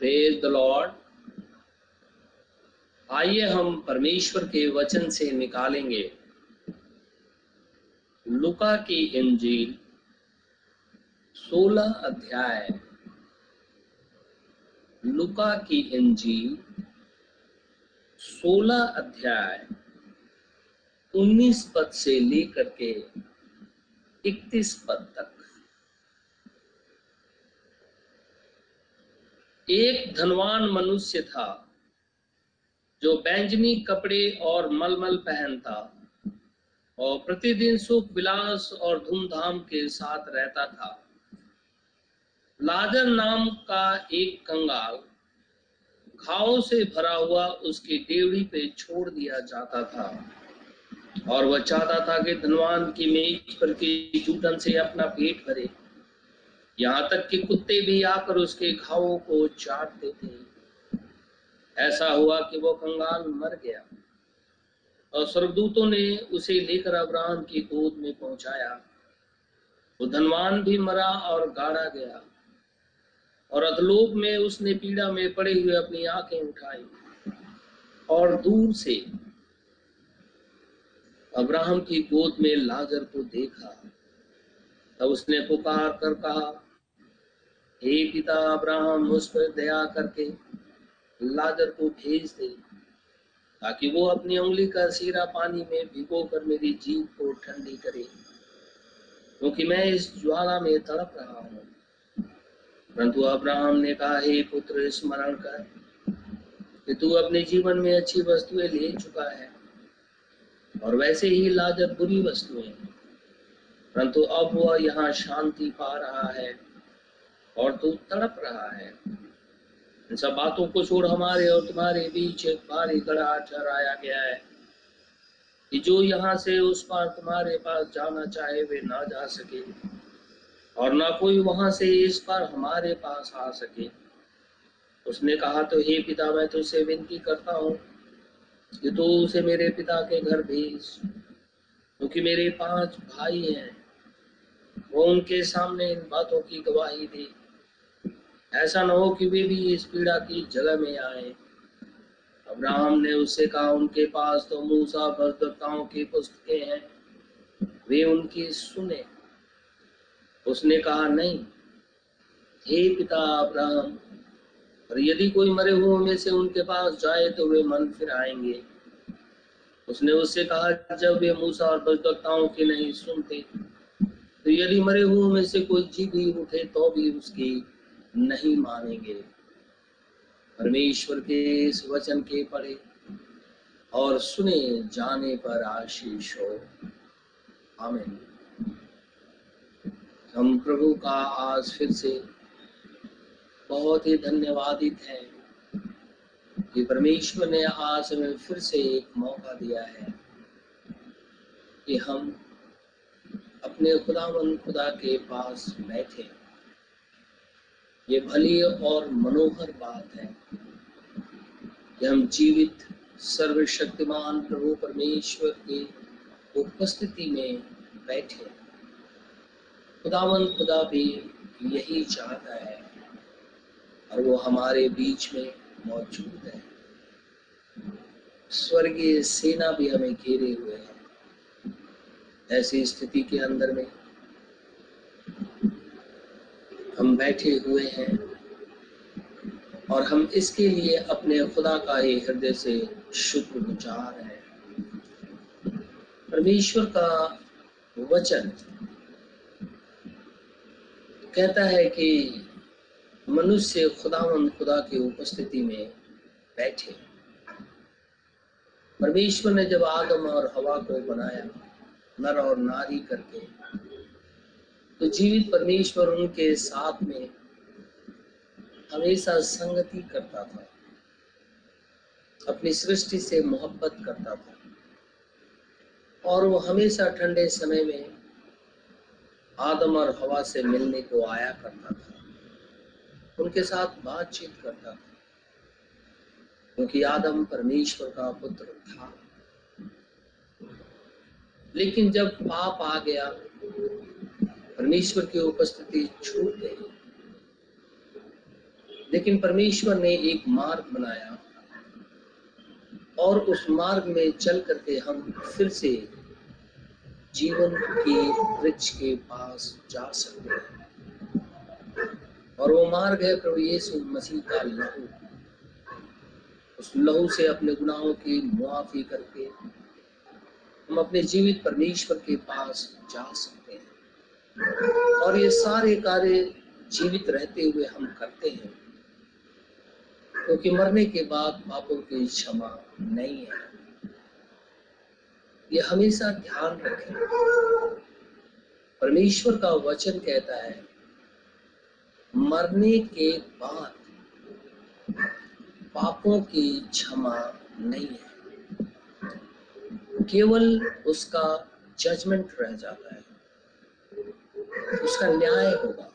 Praise the Lord आइए हम परमेश्वर के वचन से निकालेंगे। लुका की इंजील सोलह अध्याय। लुका की इंजील सोलह अध्याय, उन्नीस पद से लेकर के इकतीस पद तक। एक धनवान मनुष्य था, जो बैंजनी कपड़े और मलमल पहनता और प्रतिदिन सुख विलास और धूमधाम के साथ रहता था। लाजर नाम का एक कंगाल घाव से भरा हुआ उसकी डेवड़ी पे छोड़ दिया जाता था और वह चाहता था कि धनवान की मेज पर के जूठन से अपना पेट भरे। यहाँ तक कि कुत्ते भी आकर उसके घावों को चाट देते ऐसा हुआ कि वो कंगाल मर गया और स्वर्गदूतों ने उसे लेकर अब्राहम की गोद में पहुँचाया। वो धनवान भी मरा और गाड़ा गया और अधलोक में उसने पीड़ा में पड़े हुए अपनी आँखें उठाई और दूर से अब्राहम की गोद में लाजर को देखा। तब उसने पुकार कर कहा हे पिता अब्राहम उस पर दया करके लाजर को भेज दे, ताकि वो अपनी उंगली का सीरा पानी में भिगो कर मेरी जीव को ठंडी करे, क्योंकि तो मैं इस ज्वाला में तड़प रहा हूँ। परंतु अब्राहम ने कहा, हे पुत्र, स्मरण कर कि तू अपने जीवन में अच्छी वस्तुएँ ले चुका है, और वैसे ही लाजर बुरी वस्तुएँ परंतु अब वह यहाँ शांति पा रहा है। और तू तड़प रहा है। इन सब बातों को छोड़ हमारे और तुम्हारे बीच एक भारी गढ़ा ठहराया गया है कि जो यहाँ से उस पार तुम्हारे पास जाना चाहे वे ना जा सके और ना कोई वहाँ से इस पार हमारे पास आ सके। उसने कहा तो हे पिता, मैं तुझसे विनती करता हूँ कि तू उसे मेरे पिता के घर भेज, क्योंकि मेरे पाँच भाई हैं। वो उनके सामने इन बातों की गवाही दे। ऐसा न हो कि वे भी इस पीड़ा की जगह में आए। अब्राहम ने उससे कहा, उनके पास तो मूसा भजदत्ताओं की पुस्तकें हैं। वे उनकी सुने। उसने कहा, नहीं। हे पिता अब्राहम, और यदि कोई मरे हुए में से उनके पास जाए तो वे मन फिर आएँगे। उसने उससे कहा, जब वे मूसा और भजदत्ताओं की नहीं सुनते तो यदि मरे हुए में से कोई जी भी उठे तो भी उसकी नहीं मानेंगे। परमेश्वर के इस वचन के पढ़े और सुने, जाने पर आशीष हो। आमीन। हम प्रभु का आज फिर से बहुत ही धन्यवादित हैं कि परमेश्वर ने आज हमें फिर से एक मौका दिया है कि हम अपने खुदावन खुदा के पास बैठे। ये भली और मनोहर बात है कि हम जीवित, सर्वशक्तिमान प्रभु परमेश्वर की उपस्थिति में बैठे खुदावन खुदा भी यही चाहता है और वो हमारे बीच में मौजूद है। स्वर्गीय सेना भी हमें घेरे हुए है। ऐसी स्थिति के अंदर में हम बैठे हुए हैं। और हम इसके लिए अपने खुदा का ही हृदय से शुक्रगुजार हैं। परमेश्वर का वचन कहता है कि मनुष्य खुदावन खुदा की उपस्थिति में बैठे। परमेश्वर ने जब आदम और हवा को बनाया, नर और नारी करके तो जीवित परमेश्वर उनके साथ में हमेशा संगति करता था। अपनी सृष्टि से मोहब्बत करता था। और वो हमेशा ठंडे समय में आदम और हवा से मिलने को आया करता था। उनके साथ बातचीत करता था। क्योंकि आदम परमेश्वर का पुत्र था। लेकिन जब पाप आ गया परमेश्वर की उपस्थिति छूट गई। लेकिन परमेश्वर ने एक मार्ग बनाया और उस मार्ग में चल करके हम फिर से जीवन के वृक्ष के पास जा सकते हैं। और वो मार्ग है प्रभु यीशु मसीह का लहू। उस लहू से अपने गुनाहों की मुआफी करके हम अपने जीवित परमेश्वर के पास जा सकते और ये सारे कार्य जीवित रहते हुए हम करते हैं। क्योंकि तो मरने के बाद पापों की क्षमा नहीं है। ये हमेशा ध्यान रखें। परमेश्वर का वचन कहता है, मरने के बाद पापों की क्षमा नहीं है। केवल उसका जजमेंट रह जाता है। उसका न्याय होगा।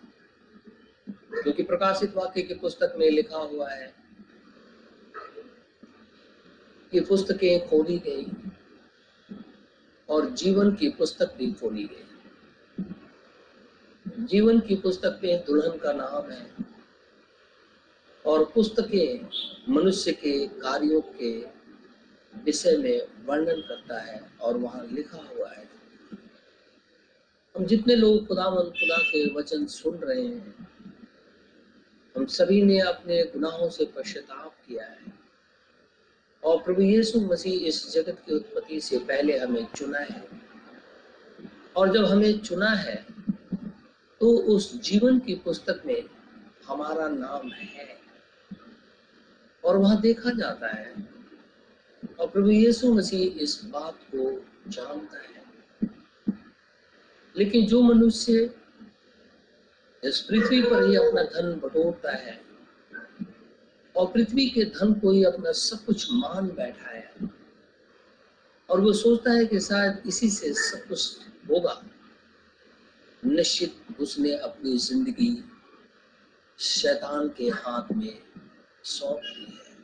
क्योंकि प्रकाशित वाक्य की पुस्तक में लिखा हुआ है कि पुस्तकें खोली गई और जीवन की पुस्तक भी खोली गई। जीवन की पुस्तक में दुल्हन का नाम है और पुस्तकें मनुष्य के कार्यों के विषय में वर्णन करता है और वहाँ लिखा हुआ है हम जितने लोग खुदा खुदा के वचन सुन रहे हैं, हम सभी ने अपने गुनाहों से पश्चाताप किया है। और प्रभु यीशु मसीह इस जगत की उत्पत्ति से पहले हमें चुना है। और जब हमें चुना है तो उस जीवन की पुस्तक में हमारा नाम है। और वहाँ देखा जाता है, और प्रभु यीशु मसीह इस बात को जानता है। लेकिन जो मनुष्य इस पृथ्वी पर ही अपना धन बटोरता है और पृथ्वी के धन को ही अपना सब कुछ मान बैठा है और वो सोचता है कि शायद इसी से सब कुछ होगा, निश्चित उसने अपनी ज़िंदगी शैतान के हाथ में सौंप दी है।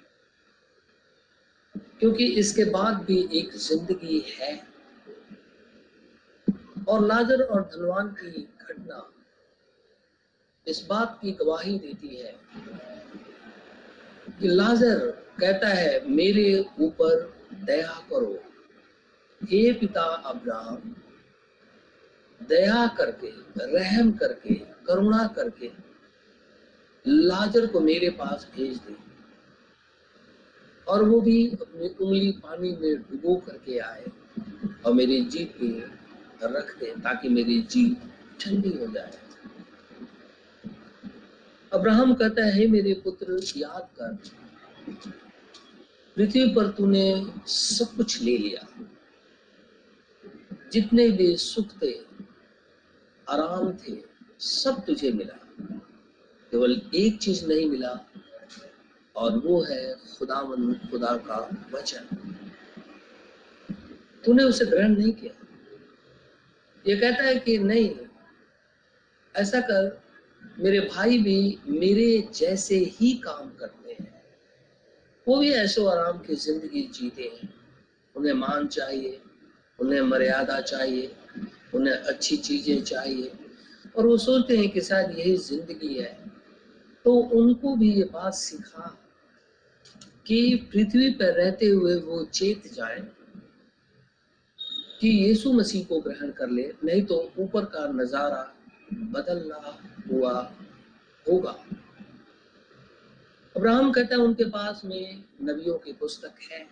क्योंकि इसके बाद भी एक ज़िंदगी है। और लाजर और धनवान की घटना इस बात की गवाही देती है कि लाजर कहता है, मेरे ऊपर दया करो। हे पिता अब्राहम, दया करके, रहम करके, करुणा करके लाजर को मेरे पास भेज दे। और वो भी अपनी उंगली पानी में डुबो करके आए और मेरी जीप पे रख दे ताकि मेरी जीप ठंडी हो जाए। अब्राहम कहता है मेरे पुत्र, याद कर। पृथ्वी पर तूने सब कुछ ले लिया। जितने भी सुख थे, आराम थे, सब तुझे मिला। केवल एक चीज़ नहीं मिला, और वो है खुदा खुदा का वचन। तूने उसे ग्रहण नहीं किया। ये कहता है कि नहीं, ऐसा कर, मेरे भाई भी मेरे जैसे ही काम करते हैं। वो भी ऐशो आराम की ज़िंदगी जीते हैं। उन्हें मान चाहिए, उन्हें मर्यादा चाहिए, उन्हें अच्छी चीज़ें चाहिए। और वो सोचते हैं कि शायद यही ज़िंदगी है। तो उनको भी ये बात सिखा कि पृथ्वी पर रहते हुए वो चेत जाए। कि यीशु मसीह को ग्रहण कर ले, नहीं तो ऊपर का नज़ारा बदलना हुआ होगा। अब्राहम कहता है, उनके पास में नबियों की पुस्तक है।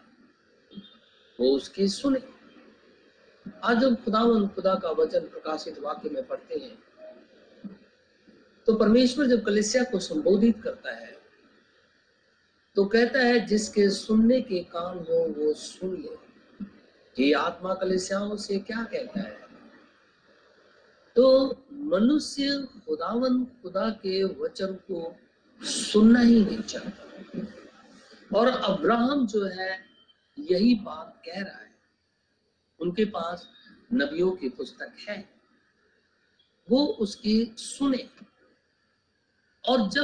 वो उसकी सुने। आज जब खुदा खुदा का वचन प्रकाशित वाक्य में पढ़ते हैं तो परमेश्वर जब कलिसिया को संबोधित करता है तो कहता है, जिसके सुनने के कान हो, वो सुन ले। ये आत्मा कलिसियाओं से क्या कहता है? तो मनुष्य खुदावन, खुदा के वचन को सुनना ही नहीं चाहता। और अब्राहम जो है, यही बात कह रहा है। उनके पास नबियों की पुस्तक है। वो उसकी सुने। और जब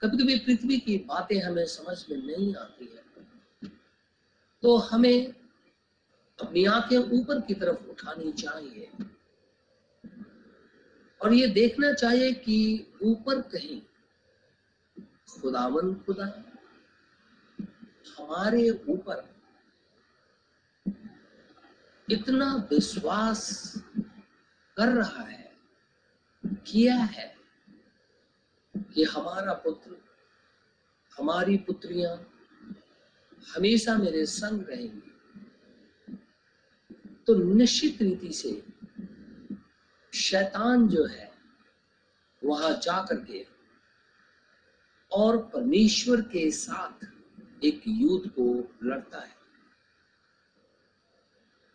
कभी कभी पृथ्वी की बातें हमें समझ में नहीं आती है तो हमें अपनी आँखें ऊपर की तरफ़ उठानी चाहिए। और ये देखना चाहिए कि ऊपर कहीं खुदावन खुदा हमारे ऊपर इतना विश्वास कर रहा है, किया है कि हमारा पुत्र, हमारी पुत्रियाँ हमेशा मेरे संग रहेंगी। तो निश्चित रीति से शैतान जो है, वहाँ जा करके और परमेश्वर के साथ एक युद्ध को लड़ता है।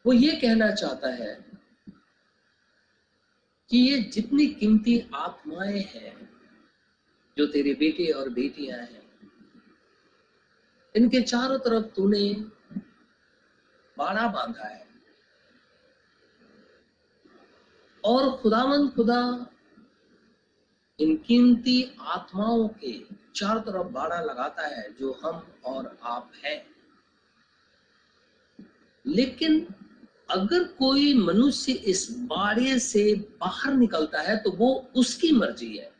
वो ये कहना चाहता है कि ये जितनी कीमती आत्माएँ हैं, जो तेरे बेटे और बेटियाँ हैं, इनके चारों तरफ़ तूने बाड़ा बांधा है। और खुदावन खुदा, इन कीमती आत्माओं के चारों तरफ़ बाड़ा लगाता है जो हम और आप हैं। लेकिन अगर कोई मनुष्य इस बाड़े से बाहर निकलता है तो वो उसकी मर्ज़ी है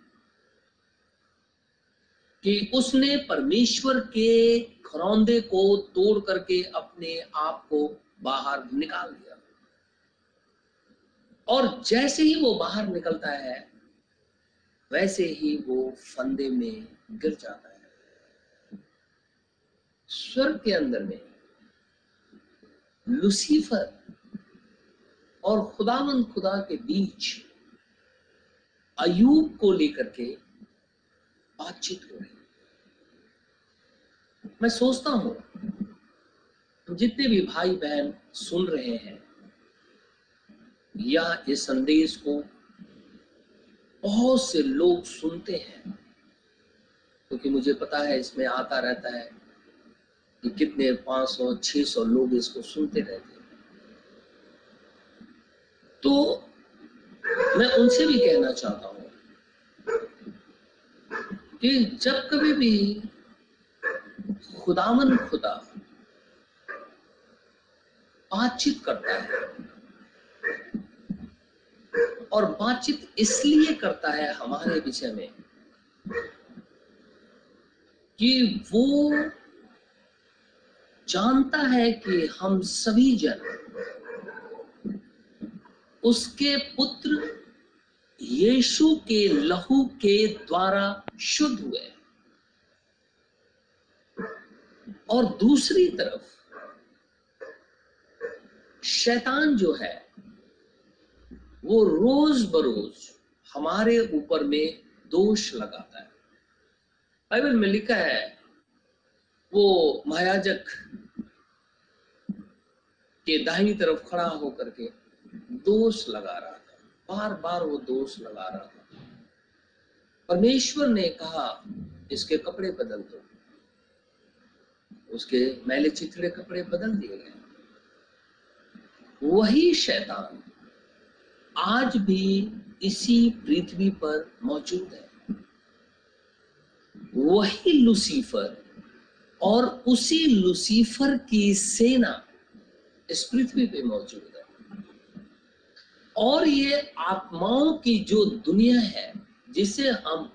कि उसने परमेश्वर के खरौंदे को तोड़ करके अपने आप को बाहर निकाल दिया। और जैसे ही वो बाहर निकलता है, वैसे ही वो फंदे में गिर जाता है। स्वर्ग के अंदर में लुसीफर और खुदावंद खुदा के बीच अयूब को लेकर के बातचीत हो रही मैं सोचता हूँ, जितने भी भाई बहन सुन रहे हैं या इस संदेश को बहुत से लोग सुनते हैं, क्योंकि तो मुझे पता है इसमें आता रहता है कि कितने 500 600 लोग इसको सुनते रहते हैं। तो मैं उनसे भी कहना चाहता हूँ कि जब कभी भी खुदामन खुदा बातचीत करता है और बातचीत इसलिए करता है हमारे विषय में कि वो जानता है कि हम सभी जन उसके पुत्र यीशु के लहू के द्वारा शुद्ध हुए। और दूसरी तरफ़ शैतान जो है वो रोज बरोज हमारे ऊपर में दोष लगाता है। बाइबल में लिखा है, वो महायाजक के दाहिनी तरफ़ खड़ा होकर के दोष लगा रहा था। बार बार वो दोष लगा रहा था। परमेश्वर ने कहा, इसके कपड़े बदल दो। उसके मैले चिथड़े कपड़े बदल दिए गए। वही शैतान आज भी इसी पृथ्वी पर मौजूद है। वही लुसीफर और उसी लुसीफर की सेना इस पृथ्वी पे मौजूद है। और ये आत्माओं की जो दुनिया है, जिसे हम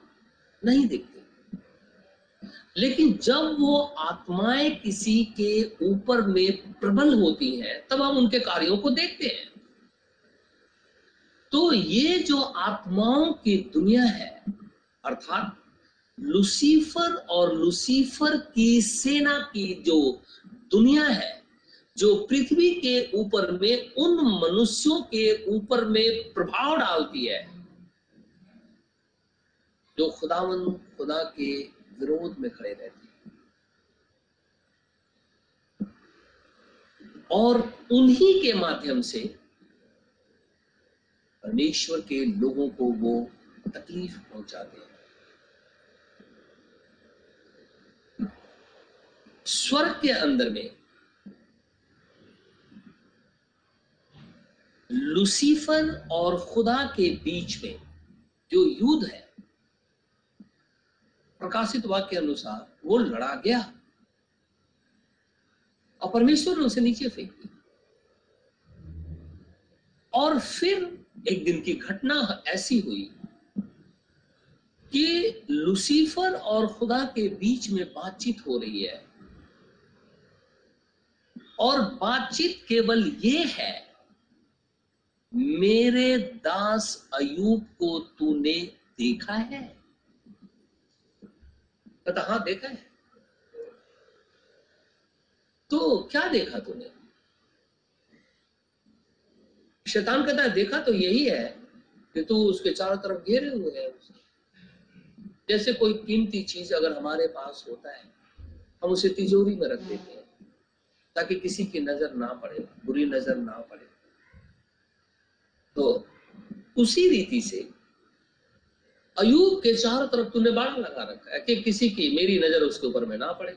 नहीं देखते। लेकिन जब वो आत्माएँ किसी के ऊपर में प्रबल होती हैं, तब हम उनके कार्यों को देखते हैं। तो ये जो आत्माओं की दुनिया है, अर्थात लुसीफर और लुसीफर की सेना की जो दुनिया है, जो पृथ्वी के ऊपर में, उन मनुष्यों के ऊपर में प्रभाव डालती है। जो खुदावन, खुदा के विरोध में खड़े रहते हैं। और उन्हीं के माध्यम से परमेश्वर के लोगों को वो तकलीफ़ पहुंचाते हैं। स्वर्ग के अंदर में लुसीफर और खुदा के बीच में जो युद्ध है, प्रकाशित वाक्य के अनुसार वो लड़ा गया और परमेश्वर ने उसे नीचे फेंक दिया। और फिर एक दिन की घटना ऐसी हुई कि लुसीफर और खुदा के बीच में बातचीत हो रही है। और बातचीत केवल ये है, मेरे दास अयूब को तूने देखा है? कहता हाँ देखा है। तो क्या देखा तूने? शैतान कहता है, देखा तो यही है कि तू उसके चारों तरफ़ घेरे हुए है जैसे कोई कीमती चीज़ अगर हमारे पास होता है, हम उसे तिजोरी में रख देते हैं, ताकि किसी की नज़र ना पड़े, बुरी नज़र ना पड़े। तो उसी रीति से अयूब के चारों तरफ़ तूने बाढ़ लगा रखा है कि किसी की मेरी नज़र उसके ऊपर में ना पड़े।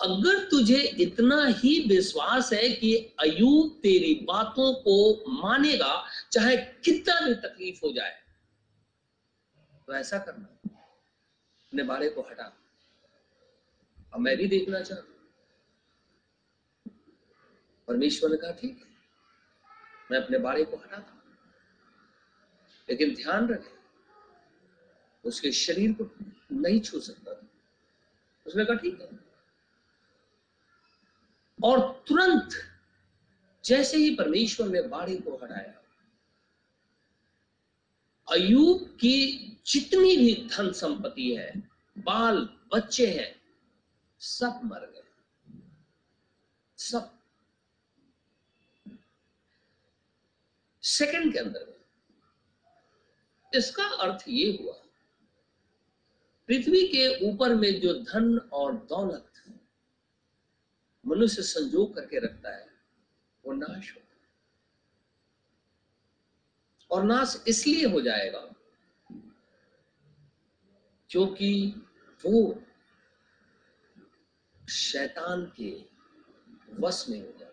अगर तुझे इतना ही विश्वास है कि अयूब तेरी बातों को मानेगा, चाहे कितना भी तकलीफ़ हो जाए तो ऐसा करना। अपने बारे को हटा। अब मैं भी देखना चाहता परमेश्वर ने कहा, ठीक है, मैं अपने बारे को हटाता लेकिन ध्यान रखें, उसके शरीर को नहीं छू सकता था उसने कहा, ठीक है और तुरंत जैसे ही परमेश्वर ने बाड़े को हटाया अयूब की जितनी भी धन संपत्ति है, बाल, बच्चे हैं, सब मर गए। सब। सेकंड के अंदर इसका अर्थ ये हुआ, पृथ्वी के ऊपर में जो धन और दौलत मनुष्य संजोग करके रखता है, वो नाश हो। और नाश इसलिए हो जाएगा क्योंकि वो शैतान के वश में हो जाता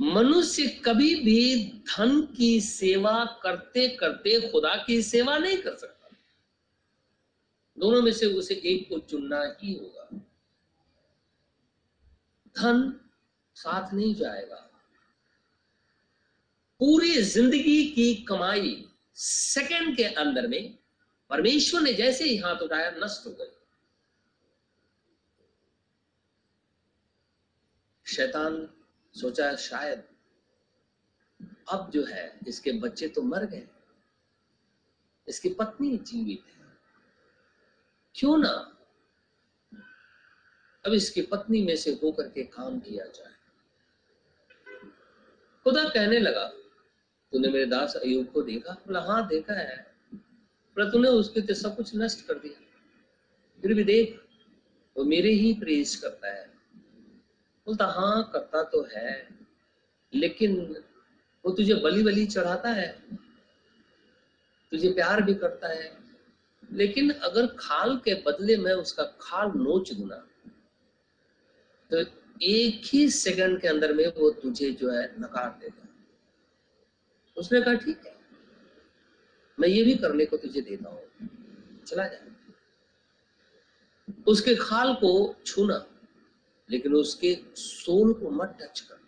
मनुष्य कभी भी धन की सेवा करते करते खुदा की सेवा नहीं कर सकता। दोनों में से उसे एक को चुनना ही होगा। धन साथ नहीं जाएगा। पूरी ज़िंदगी की कमाई सेकंड के अंदर में परमेश्वर ने जैसे ही हाथ उठाया, नष्ट हो गई। शैतान सोचा, शायद अब जो है, इसके बच्चे तो मर गए, इसकी पत्नी जीवित है। क्यों ना अब इसकी पत्नी में से होकर के काम किया जाए। खुदा कहने लगा, तूने मेरे दास अयुब को देखा? बोला हाँ देखा है। बोला, तूने उसके तो सब कुछ नष्ट कर दिया। फिर भी देख, वो मेरे ही प्रेस करता है। बोलता हाँ करता तो है, लेकिन वो तुझे बली बली चढ़ाता है। तुझे प्यार भी करता है। लेकिन अगर खाल के बदले में उसका खाल नोच दूना तो एक ही सेकंड के अंदर में वो तुझे जो है नकार देगा। उसने कहा, ठीक है। मैं ये भी करने को तुझे देता हूँ। चला जा। उसके खाल को छूना, लेकिन उसके सोल को मत टच कर।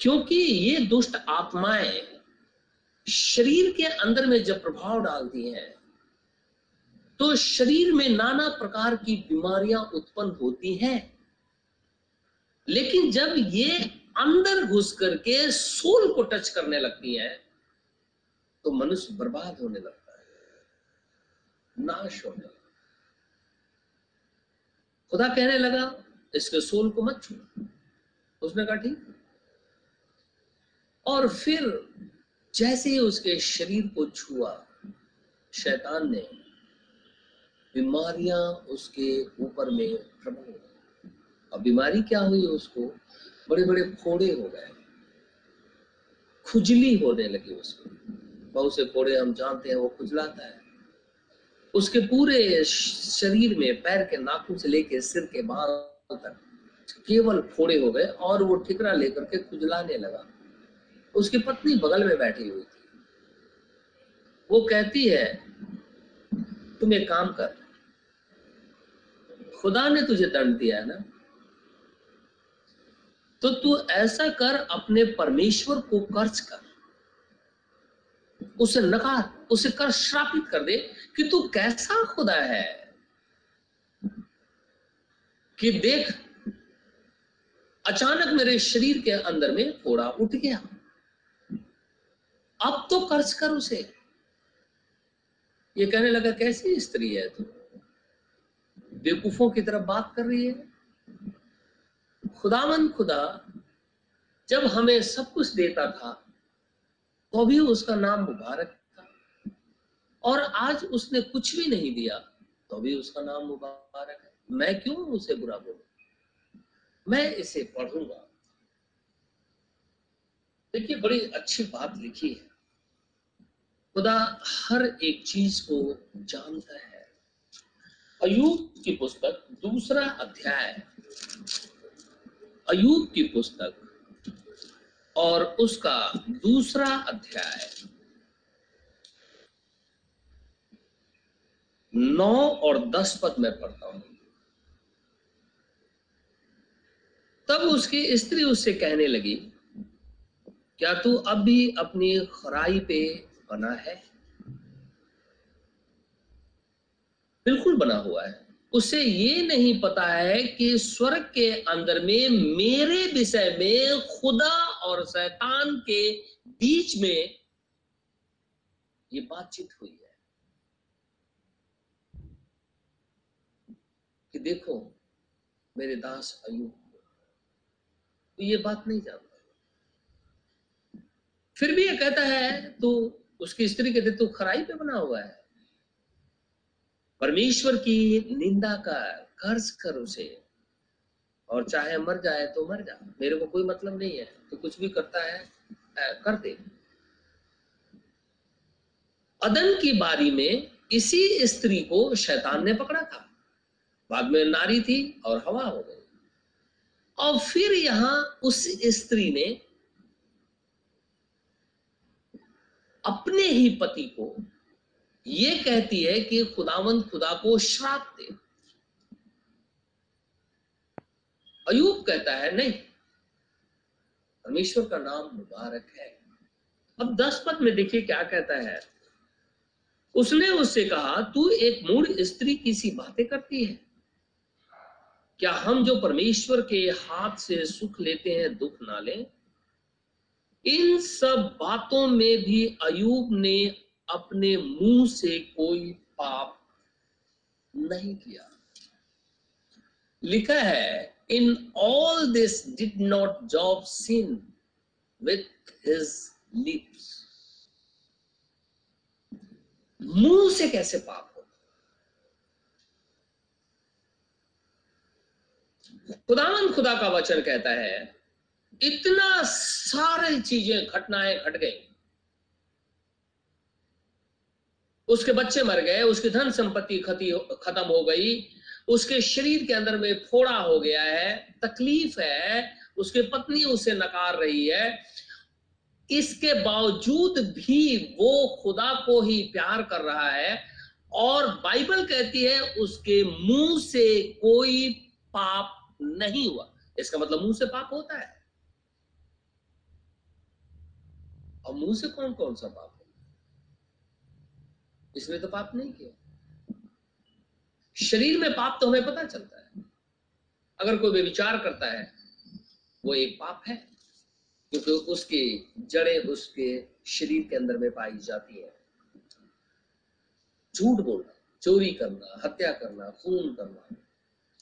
क्योंकि ये दुष्ट आत्माएँ शरीर के अंदर में जब प्रभाव डालती हैं तो शरीर में नाना प्रकार की बीमारियाँ उत्पन्न होती हैं। लेकिन जब ये अंदर घुस करके सोल को टच करने लगती है तो मनुष्य बर्बाद होने लगता है। नाश होने लगता खुदा कहने लगा, इसके सोल को मत छू उसने कहा, ठीक। और फिर जैसे ही उसके शरीर को छुआ, शैतान ने बीमारियाँ उसके ऊपर में प्रबल हो अब बीमारी क्या हुई उसको? बड़े बड़े फोड़े हो गए। खुजली होने लगी उसको। बहुत से फोड़े हम जानते हैं, वो खुजलाता है। उसके पूरे शरीर में पैर के नाखून से लेके सिर के बाल तक केवल फोड़े हो गए और वो ठिकरा लेकर के खुजलाने लगा। उसकी पत्नी बगल में बैठी हुई थी। वो कहती है, तुम एक काम कर खुदा ने तुझे दंड दिया है ना? तो तू ऐसा कर, अपने परमेश्वर को कर्ज कर। उसे नकार, उसे कर श्रापित कर दे कि तू कैसा खुदा है। कि देख, अचानक मेरे शरीर के अंदर में फोड़ा उठ गया। अब तो कर्ज कर उसे। ये कहने लगा, कैसी स्त्री है तू? बेवकूफों की तरफ़ बात कर रही है। खुदावन खुदा, जब हमें सब कुछ देता था तो भी उसका नाम मुबारक था। और आज उसने कुछ भी नहीं दिया तो भी उसका नाम मुबारक है। मैं क्यों उसे बुरा बोलू? मैं इसे पढ़ूँगा। देखिए, बड़ी अच्छी बात लिखी है। खुदा हर एक चीज़ को जानता है। अयूब की पुस्तक, दूसरा अध्याय। अयूब की पुस्तक और उसका दूसरा अध्याय। नौ और दस पद में पढ़ता हूँ। तब उसकी स्त्री उससे कहने लगी, क्या तू अब भी अपनी खराई पे बना है? बिल्कुल बना हुआ है। उसे ये नहीं पता है कि स्वर्ग के अंदर में मेरे विषय में खुदा और शैतान के बीच में ये बातचीत हुई है। कि देखो, मेरे दास अयुब तो ये बात नहीं जानता। फिर भी ये कहता है तो उसकी स्त्री कहते तू खराई पे बना हुआ है। परमेश्वर की निंदा कर कर्ज कर उसे। और चाहे मर जाए तो मर जा। मेरे को कोई मतलब नहीं है। तो कुछ भी करता है कर दे। अदन की बारी में इसी स्त्री को शैतान ने पकड़ा था। बाद में नारी थी और हवा हो गई। और फिर यहाँ उस स्त्री ने अपने ही पति को ये कहती है कि खुदावंत खुदा को श्राप दे। अयूब कहता है, नहीं, परमेश्वर का नाम मुबारक है। अब दस पद में देखिए क्या कहता है। उसने उससे कहा, तू एक मूड स्त्री की सी बातें करती है। क्या हम जो परमेश्वर के हाथ से सुख लेते हैं, दुख ना लें? इन सब बातों में भी अयूब ने अपने मुँह से कोई पाप नहीं किया। लिखा है in all this did not Job sin with his lips मुँह से कैसे पाप हो? खुदावन खुदा का वचन कहता है, इतना सारी चीज़ें, घटनाएँ घट गई। उसके बच्चे मर गए, उसकी धन संपत्ति खत्म हो गई, उसके शरीर के अंदर में फोड़ा हो गया है, तकलीफ़ है, उसकी पत्नी उसे नकार रही है, इसके बावजूद भी वो खुदा को ही प्यार कर रहा है और बाइबल कहती है उसके मुँह से कोई पाप नहीं हुआ। इसका मतलब मुँह से पाप होता है। और मुँह से कौन कौन सा पाप इसमें तो पाप नहीं किया। शरीर में पाप तो हमें पता चलता है। अगर कोई विचार करता है, वो एक पाप है, क्योंकि तो उसकी जड़ें उसके शरीर के अंदर में पाई जाती है। झूठ बोलना, चोरी करना, हत्या करना, खून करना,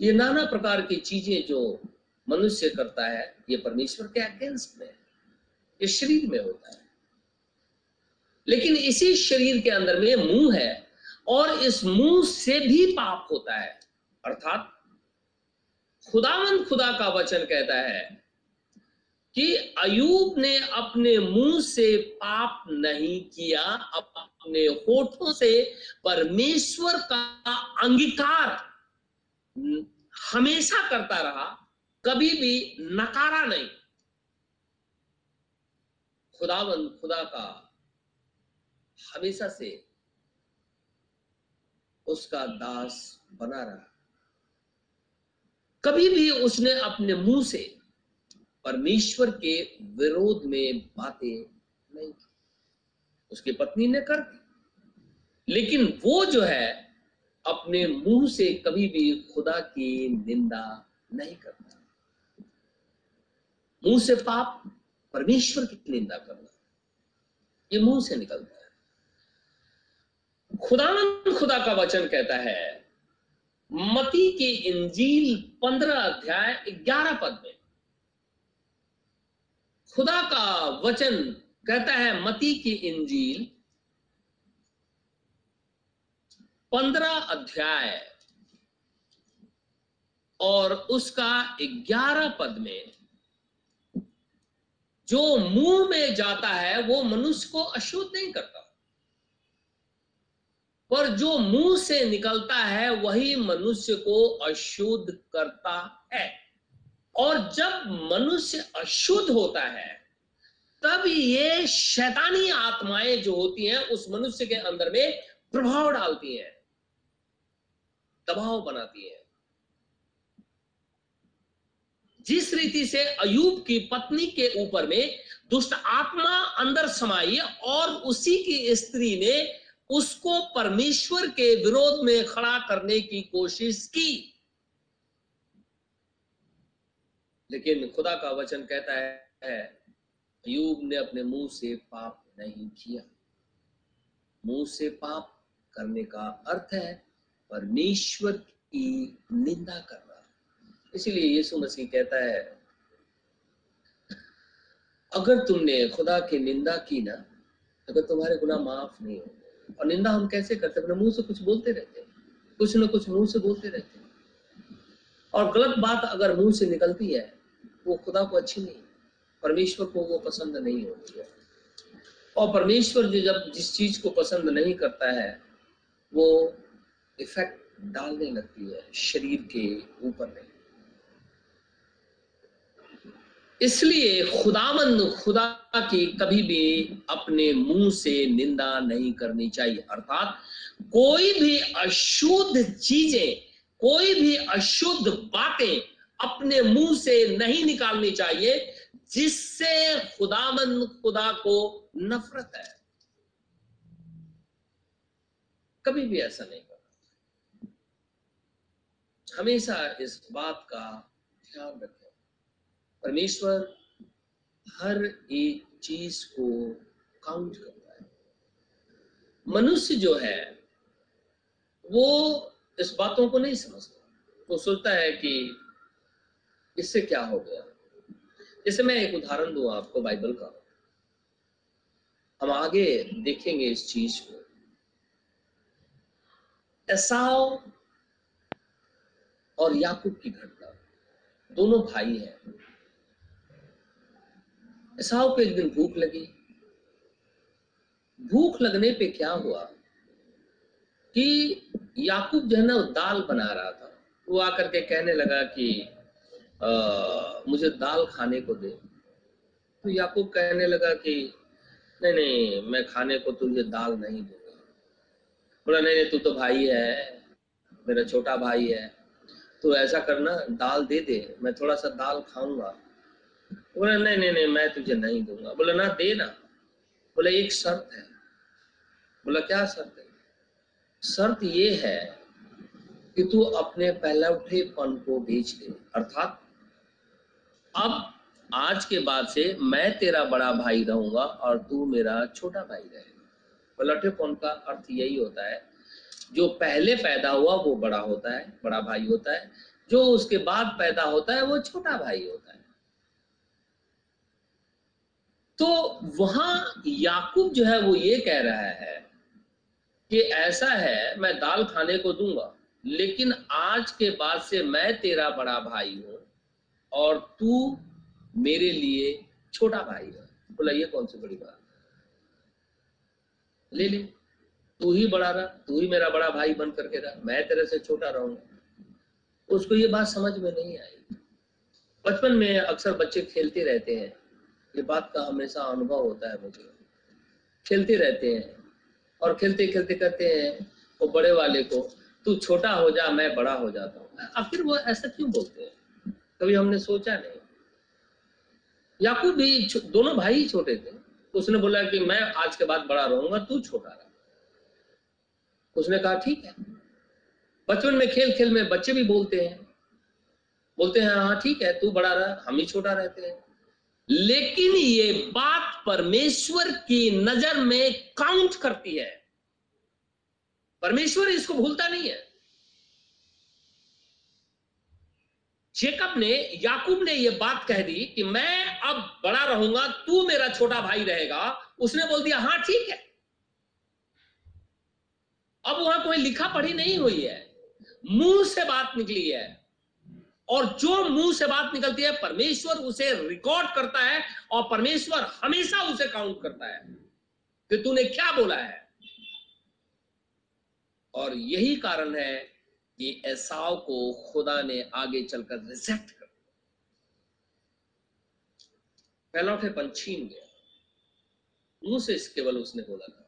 ये नाना प्रकार की चीज़ें जो मनुष्य करता है, ये परमेश्वर के अगेंस्ट में ये शरीर में होता है। लेकिन इसी शरीर के अंदर में मुँह है और इस मुँह से भी पाप होता है। अर्थात खुदावंद खुदा का वचन कहता है कि अयूब ने अपने मुँह से पाप नहीं किया, अपने होठों से परमेश्वर का अंगीकार हमेशा करता रहा, कभी भी नकारा नहीं। खुदावंद खुदा का हमेशा से उसका दास बना रहा। कभी भी उसने अपने मुँह से परमेश्वर के विरोध में बातें नहीं की। उसकी पत्नी ने कर दी। लेकिन वो जो है, अपने मुँह से कभी भी खुदा की निंदा नहीं करता। मुँह से पाप परमेश्वर की निंदा करना, ये मुँह से निकलता है। खुदानंद खुदा का वचन कहता है मती की इंजील पंद्रह अध्याय ग्यारह पद में। खुदा का वचन कहता है मती की इंजील पंद्रह अध्याय और उसका ग्यारह पद में, जो मुँह में जाता है, वो मनुष्य को अशुद्ध नहीं करता। पर जो मुँह से निकलता है, वही मनुष्य को अशुद्ध करता है। और जब मनुष्य अशुद्ध होता है, तब ये शैतानी आत्माएँ जो होती हैं, उस मनुष्य के अंदर में प्रभाव डालती हैं, दबाव बनाती हैं। जिस रीति से अयूब की पत्नी के ऊपर में दुष्ट आत्मा अंदर समाई और उसी की स्त्री ने उसको परमेश्वर के विरोध में खड़ा करने की कोशिश की। लेकिन खुदा का वचन कहता है अयूब ने अपने मुँह से पाप नहीं किया। मुँह से पाप करने का अर्थ है परमेश्वर की निंदा करना। इसीलिए यीशु मसीह कहता है, अगर तुमने खुदा की निंदा की ना, अगर तुम्हारे गुनाह माफ़ नहीं हो और निंदा हम कैसे करते अपने मुँह से कुछ बोलते रहते हैं। कुछ ना कुछ मुँह से बोलते रहते और गलत बात अगर मुँह से निकलती है, वो खुदा को अच्छी नहीं परमेश्वर को वो पसंद नहीं होती है। और परमेश्वर जो जब जिस चीज़ को पसंद नहीं करता है, वो इफ़ेक्ट डालने लगती है शरीर के ऊपर नहीं इसलिए खुदामंद खुदा की कभी भी अपने मुँह से निंदा नहीं करनी चाहिए। अर्थात कोई भी अशुद्ध चीज़ें, कोई भी अशुद्ध बातें अपने मुँह से नहीं निकालनी चाहिए, जिससे खुदामंद खुदा को नफरत है। कभी भी ऐसा नहीं करना हमेशा इस बात का ध्यान रखें। परमेश्वर हर एक चीज़ को काउंट करता है। मनुष्य जो है, वो इस बातों को नहीं समझता। वो सोचता है कि इससे क्या हो गया। जैसे मैं एक उदाहरण दू आपको बाइबल का। हम आगे देखेंगे इस चीज़ को। एसाव और याकूब की घटना। दोनों भाई हैं। एसाव को एक दिन भूख लगी। भूख लगने पे क्या हुआ? कि याकूब जो है ना दाल बना रहा था। वो आकर के कहने लगा कि आ, मुझे दाल खाने को दे। तो याकूब कहने लगा कि नहीं नहीं मैं खाने को तुझे दाल नहीं दूँगा। बोला नहीं नहीं तू तो भाई है मेरा छोटा भाई है। तो ऐसा करना दाल दे दे मैं थोड़ा सा दाल खाऊँगा। बोला, नहीं नहीं नहीं, मैं तुझे नहीं दूँगा। बोला, ना, दे ना। बोला, एक शर्त है। बोला, क्या शर्त है? शर्त ये है कि तू अपने पहले उठे पन को बेच दे, अर्थात अब, आज के बाद से मैं तेरा बड़ा भाई रहूँगा और तू मेरा छोटा भाई रहेगा। लठेपन का अर्थ यही होता है, जो पहले पैदा हुआ वो बड़ा होता है, बड़ा भाई होता है, जो उसके बाद पैदा होता है वो छोटा भाई होता है। तो वहाँ याकूब जो है वो ये कह रहा है कि ऐसा है, मैं दाल खाने को दूँगा, लेकिन आज के बाद से मैं तेरा बड़ा भाई हूँ और तू मेरे लिए छोटा भाई है। बोला ये कौन सी बड़ी बात? ले ले। तू ही बड़ा रहा, तू ही मेरा बड़ा भाई बन करके रहा। मैं तेरे से छोटा रहूँगा। उसको ये बात समझ में नहीं आई। बचपन में अक्सर बच्चे खेलते रहते हैं। ये बात का हमेशा अनुभव होता है मुझे। खेलते रहते हैं और खेलते खेलते कहते हैं वो बड़े वाले को, तू छोटा हो जा, मैं बड़ा हो जाता हूँ। आखिर वो ऐसा क्यों बोलते हैं? कभी हमने सोचा नहीं। याकूब भी दोनों भाई ही छोटे थे। उसने बोला कि, मैं आज के बाद बड़ा रहूँगा, तू छोटा रहा। उसने कहा, ठीक है। बचपन में खेल खेल में बच्चे भी बोलते हैं। बोलते हैं हाँ ठीक है, तू बड़ा रहा, हम ही छोटा रहते हैं। लेकिन ये बात परमेश्वर की नज़र में काउंट करती है। परमेश्वर इसको भूलता नहीं है। जेकब ने, याकूब ने यह बात कह दी कि मैं अब बड़ा रहूँगा, तू मेरा छोटा भाई रहेगा। उसने बोल दिया, हाँ, ठीक है। अब वहाँ कोई लिखा पढ़ी नहीं हुई है। मुँह से बात निकली है। और जो मुँह से बात निकलती है, परमेश्वर उसे रिकॉर्ड करता है और परमेश्वर हमेशा उसे काउंट करता है कि तूने क्या बोला है। और यही कारण है कि ऐसाव को खुदा ने आगे चलकर रिजेक्ट कर पहला उठे पंछीन गया। मुँह से केवल उसने बोला था।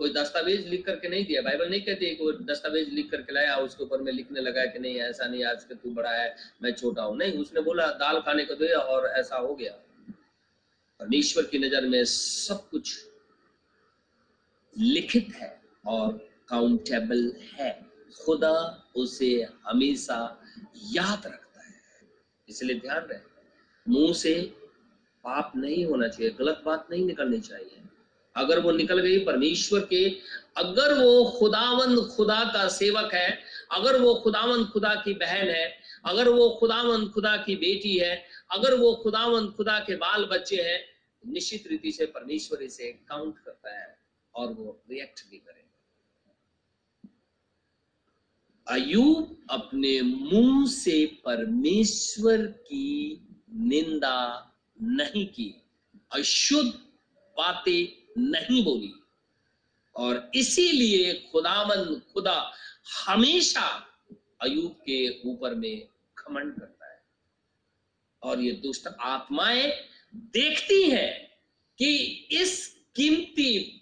कोई दस्तावेज़ लिख करके नहीं दिया, बाइबल नहीं कहती है कोई दस्तावेज़ लिख करके लाया, उसके ऊपर में लिखने लगा कि नहीं, ऐसा नहीं, आज के तू बड़ा है, मैं छोटा हूँ। नहीं, उसने बोला, दाल खाने को दिया और ऐसा हो गया। परमेश्वर की नज़र में सब कुछ लिखित है और काउंटेबल है। खुदा उसे हमेशा याद रखता है। इसलिए ध्यान रहे, मुँह से पाप नहीं होना चाहिए, गलत बात नहीं निकलनी चाहिए। अगर वो निकल गई परमेश्वर के, अगर वो खुदावंद खुदा का सेवक है, अगर वो खुदावंद खुदा की बहन है, अगर वो खुदावंद खुदा की बेटी है, अगर वो खुदावंद खुदा के बाल बच्चे हैं, निश्चित रीति से परमेश्वर इसे काउंट करता है और वो रिएक्ट भी करेगा। अयूब अपने मुँह से परमेश्वर की निंदा नहीं की? अशुद्ध बातें नहीं बोली। और इसीलिए खुदामंद खुदा हमेशा अयूब के ऊपर में खमंड करता है। और ये दुष्ट आत्माएँ देखती हैं कि इस कीमती,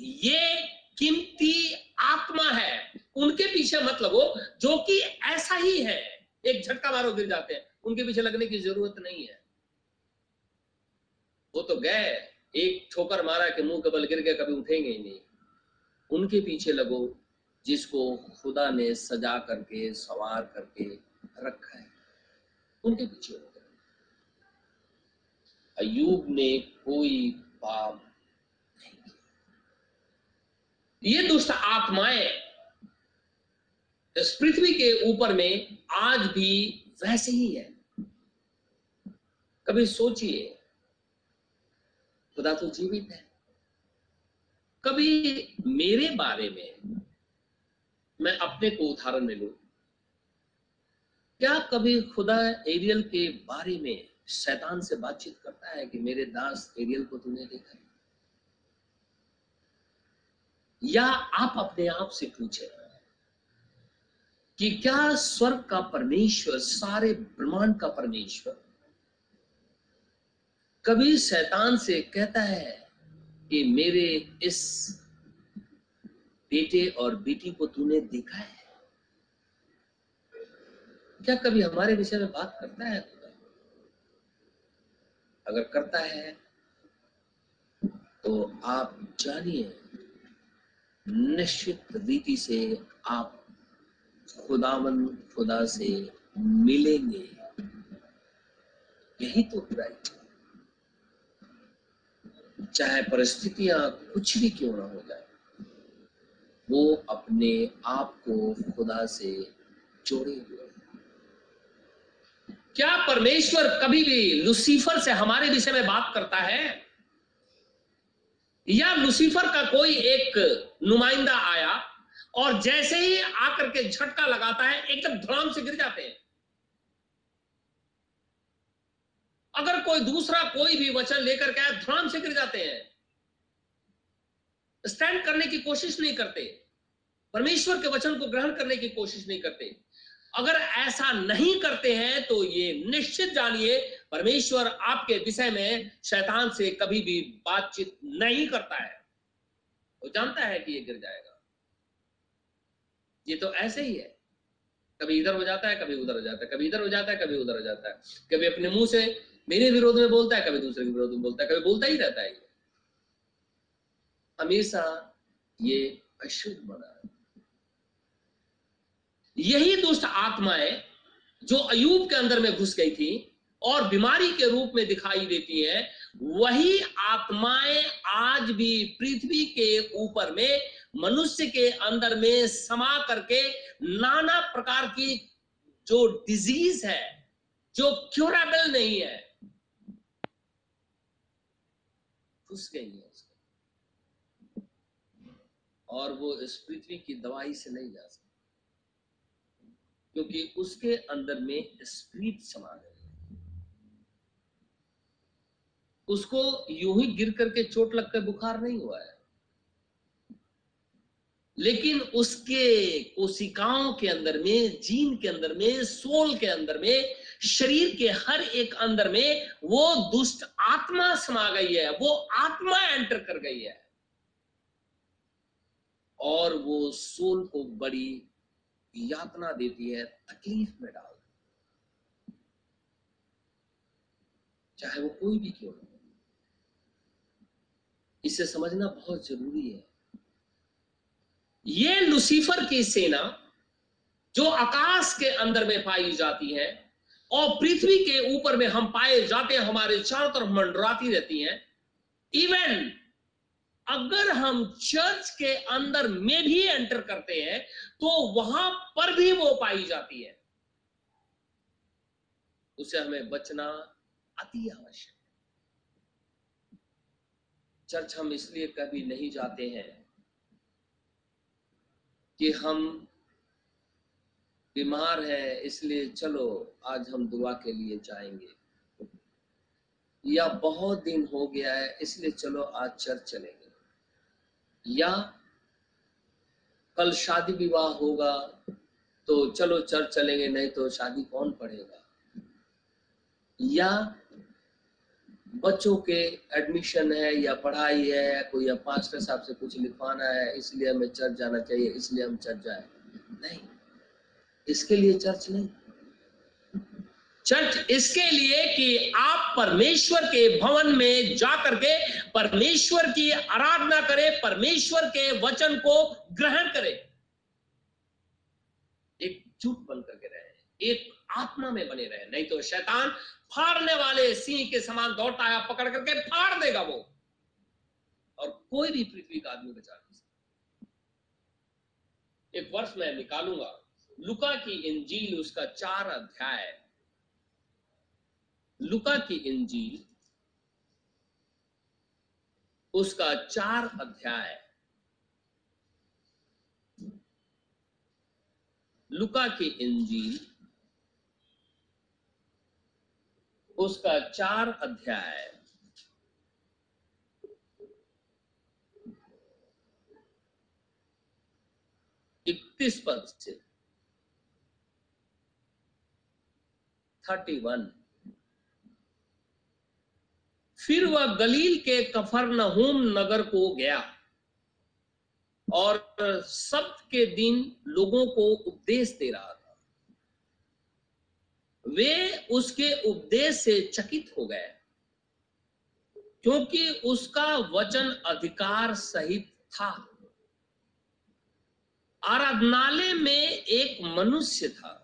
ये कीमती आत्मा है। उनके पीछे मत लगो, जो कि ऐसा ही है। एक झटका मारो, गिर जाते हैं। उनके पीछे लगने की ज़रूरत नहीं है। वो तो गए। एक ठोकर मारा के मुँह के बल गिर गए कभी उठेंगे ही नहीं। उनके पीछे लगो, जिसको खुदा ने सजा करके, सवार करके रखा है। उनके पीछे हो अयूब ने कोई पाप नहीं किया। ये दुष्ट आत्माएँ इस पृथ्वी के ऊपर में आज भी वैसे ही है। कभी सोचिए खुदा तो जीवित है। कभी मेरे बारे में मैं अपने को उदाहरण में लू। क्या कभी खुदा एरियल के बारे में शैतान से बातचीत करता है कि मेरे दास एरियल को तूने देखा? या आप अपने आप से पूछे कि क्या स्वर्ग का परमेश्वर, सारे ब्रह्मांड का परमेश्वर कभी शैतान से कहता है कि मेरे इस बेटे और बेटी को तूने देखा है? क्या कभी हमारे विषय में बात करता है अगर करता है तो आप जानिए, निश्चित रीति से आप खुदावन, खुदा से मिलेंगे। यही तो राइट चाहे परिस्थितियाँ कुछ भी क्यों ना हो जाए, वो अपने आप को खुदा से जोड़े हुए क्या परमेश्वर कभी भी लुसीफर से हमारे विषय में बात करता है? या लुसीफर का कोई एक नुमाइंदा आया और जैसे ही आकर के झटका लगाता है, एकदम धड़ाम से गिर जाते हैं? अगर कोई दूसरा कोई भी वचन लेकर के आए ध्यान से गिर जाते हैं। स्टैंड करने की कोशिश नहीं करते। परमेश्वर के वचन को ग्रहण करने की कोशिश नहीं करते। अगर ऐसा नहीं करते हैं तो ये निश्चित जानिए, परमेश्वर आपके विषय में शैतान से कभी भी बातचीत नहीं करता है। वो जानता है कि ये गिर जाएगा। ये तो ऐसे ही है। कभी इधर हो जाता है, कभी उधर हो जाता है, कभी इधर हो जाता है, कभी उधर हो जाता है। कभी अपने मुँह से मेरे विरोध में बोलता है, कभी दूसरे के विरोध में बोलता है, कभी बोलता ही रहता है हमेशा ये अशुद्ध बना यही दुष्ट आत्माएँ जो अयूब के अंदर में घुस गई थी और बीमारी के रूप में दिखाई देती है, वही आत्माएँ आज भी पृथ्वी के ऊपर में, मनुष्य के अंदर में समा करके नाना प्रकार की जो डिज़ीज़ है, जो क्योरेबल नहीं है घुस गई है उसके और वो इस पृथ्वी की दवाई से नहीं जा सकती। क्योंकि उसके अंदर में स्प्रीट समा गई उसको यूँ ही गिर करके चोट लगकर बुखार नहीं हुआ है। लेकिन उसके कोशिकाओं के अंदर में, जीन के अंदर में, सोल के अंदर में शरीर के हर एक अंदर में वो दुष्ट आत्मा समा गई है, वो आत्मा एंटर कर गई है। और वो सोल को बड़ी यातना देती है, तकलीफ़ में डाल। चाहे वो कोई भी क्यों इसे समझना बहुत ज़रूरी है। ये लुसीफर की सेना जो आकाश के अंदर में पाई जाती है और पृथ्वी के ऊपर में हम पाए जाते हैं, हमारे चारों तरफ़ मंडराती रहती हैं। इवन अगर हम चर्च के अंदर में भी एंटर करते हैं तो वहाँ पर भी वो पाई जाती है। उसे हमें बचना अति आवश्यक चर्च हम इसलिए कभी नहीं जाते हैं कि हम बीमार है, इसलिए चलो, आज हम दुआ के लिए जाएँगे। या बहुत दिन हो गया है, इसलिए चलो आज चर्च चलेंगे। या कल शादी विवाह होगा तो चलो चर्च चलेंगे, नहीं तो शादी कौन पढ़ेगा? या बच्चों के एडमिशन है, या पढ़ाई है, कोई या पास्टर साहब से कुछ लिखवाना है, इसलिए हमें चर्च जाना चाहिए, इसलिए हम चर्च जाए। नहीं। इसके लिए चर्च नहीं। चर्च इसके लिए कि आप परमेश्वर के भवन में जाकर के परमेश्वर की आराधना करें, परमेश्वर के वचन को ग्रहण करें। एक चुप बन करके रहे, एक आत्मा में बने रहे, नहीं तो शैतान फाड़ने वाले सिंह के समान दौड़ता है पकड़ करके फाड़ देगा वो। और कोई भी पृथ्वी का आदमी बचा नहीं सकता। एक वर्ष मैं निकालूँगा। लुका की इंजील उसका चार अध्याय। लुका की इंजील उसका चार अध्याय। लुका की इंजील उसका चार अध्याय। इकतीस पद से थर्टी वन। फिर वह गलील के कफरनहूम नगर को गया और सप्त के दिन लोगों को उपदेश दे रहा था। वे उसके उपदेश से चकित हो गए, क्योंकि उसका वचन अधिकार सहित था। आराधनालय में एक मनुष्य था।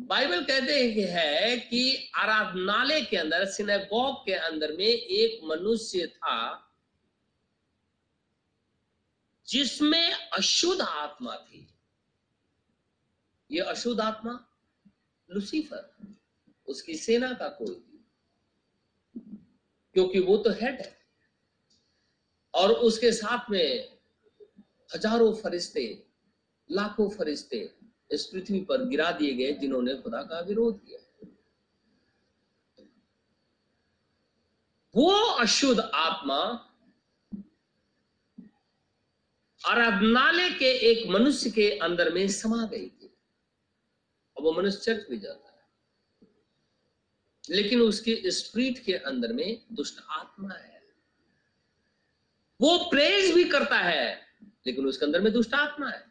बाइबल कहते हैं कि आराधनालय के अंदर, सिनेगॉग के अंदर में एक मनुष्य था जिसमें अशुद्ध आत्मा थी। ये अशुद्ध आत्मा लुसीफर, उसकी सेना का कोई थी क्योंकि वो तो हेड है। और उसके साथ में हज़ारों फरिश्ते, लाखों फरिश्ते इस पृथ्वी पर गिरा दिए गए, जिन्होंने खुदा का विरोध किया। वो अशुद्ध आत्मा आराधनालय के एक मनुष्य के अंदर में समा गई थी। और वो मनुष्य चर्च भी जाता है। लेकिन उसके स्प्रीट के अंदर में दुष्ट आत्मा है। वो प्रेज भी करता है, लेकिन उसके अंदर में दुष्ट आत्मा है।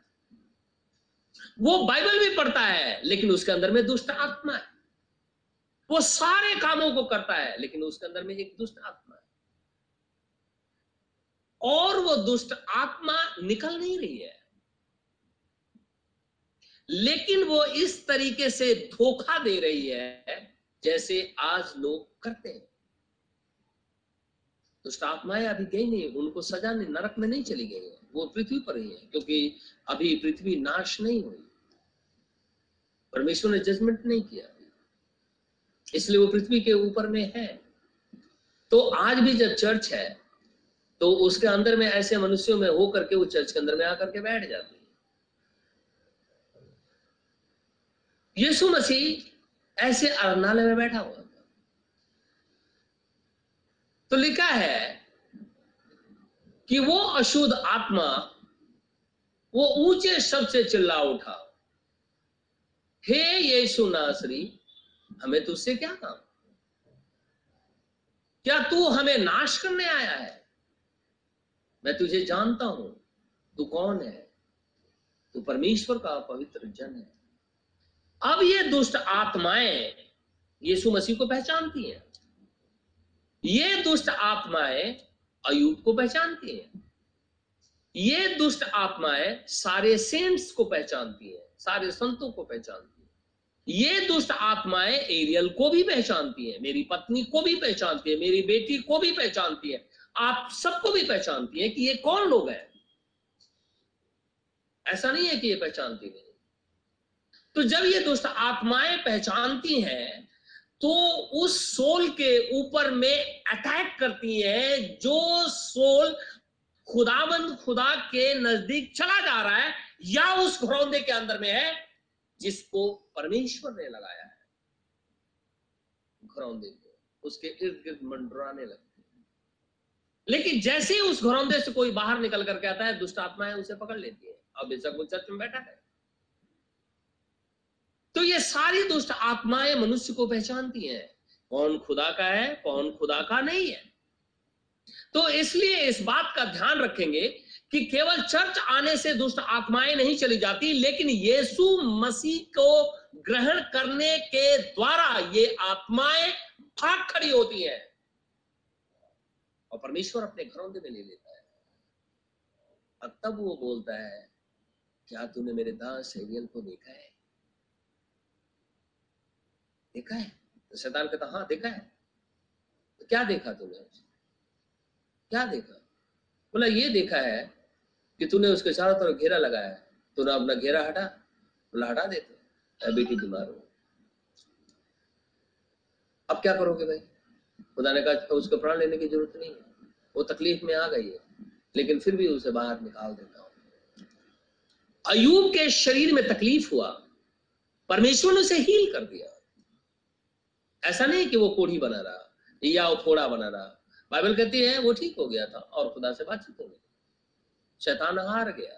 वो बाइबल भी पढ़ता है, लेकिन उसके अंदर में दुष्ट आत्मा है। वो सारे कामों को करता है, लेकिन उसके अंदर में एक दुष्ट आत्मा है। और वो दुष्ट आत्मा निकल नहीं रही है। लेकिन वो इस तरीके से धोखा दे रही है, जैसे आज लोग करते हैं। दुष्ट आत्माएँ अभी गई नहीं, उनको सजा नहीं नरक में नहीं चली गई है। वो पृथ्वी पर ही है, क्योंकि अभी पृथ्वी नाश नहीं हुई। परमेश्वर ने जजमेंट नहीं किया। इसलिए वो पृथ्वी के ऊपर में है। तो आज भी जब चर्च है तो उसके अंदर में ऐसे मनुष्यों में हो करके वो चर्च के अंदर में आकर के बैठ जाती है। यीशु मसीह ऐसे अरनालय में बैठा हुआ था। तो लिखा है कि वो अशुद्ध आत्मा, वो ऊँचे शब्द से चिल्ला उठा। हे यीशु नासरी, हमें तुझसे क्या काम? क्या तू हमें नाश करने आया है? मैं तुझे जानता हूँ, तू कौन है? तू परमेश्वर का पवित्र जन है। अब ये दुष्ट आत्माएँ यीशु मसीह को पहचानती हैं। ये दुष्ट आत्माएँ अयूब को पहचानती हैं। ये दुष्ट आत्माएँ सारे सेंट्स को पहचानती हैं, सारे संतों को पहचानती हैं। ये दुष्ट आत्माएँ एरियल को भी पहचानती है, मेरी पत्नी को भी पहचानती है, मेरी बेटी को भी पहचानती है। आप सबको भी पहचानती है कि ये कौन लोग हैं। ऐसा नहीं है कि ये पहचानती नहीं तो जब ये दुष्ट आत्माएँ पहचानती हैं तो उस सोल के ऊपर में अटैक करती है, जो सोल खुदाबंद खुदा के नज़दीक चला जा रहा है, या उस घरौंदे के अंदर में है जिसको परमेश्वर ने लगाया है, घरौंदे को, उसके इर्द गिर्द मंडराने लगते लेकिन जैसे ही उस घरौंदे से कोई बाहर निकल करके आता है, दुष्ट आत्माएँ उसे पकड़ लेती है, अब बेशक वो चर्च में बैठा है। तो ये सारी दुष्ट आत्माएँ मनुष्य को पहचानती हैं, कौन खुदा का है, कौन खुदा का नहीं है। तो इसलिए इस बात का ध्यान रखेंगे कि केवल चर्च आने से दुष्ट आत्माएँ नहीं चली जाती, लेकिन यीशु मसीह को ग्रहण करने के द्वारा ये आत्माएँ भाग खड़ी होती हैं। और परमेश्वर अपने घरौंदे में ले लेता है। और तब वो बोलता है, क्या तूने मेरे दास एरियल को देखा है? देखा है? तो शैतान कहता हाँ देखा है। तो क्या देखा तूने? क्या देखा? बोला, ये देखा है कि तूने उसके चारों तरफ़ घेरा लगाया तूने अपना घेरा हटा, बोला, हटा देते बेटी बीमार हो। अब क्या करोगे भाई? खुदा ने कहा, उसको प्राण लेने की ज़रूरत नहीं है। वो तकलीफ़ में आ गई है, लेकिन फिर भी उसे बाहर निकाल देता हूँ। अयूब के शरीर में तकलीफ़ हुआ। परमेश्वर ने उसे हील कर दिया। ऐसा नहीं कि वो कोढ़ी बना रहा, या वो फोड़ा बना रहा। बाइबल कहती है, वो ठीक हो गया था और खुदा से बातचीत हो गई। शैतान हार गया।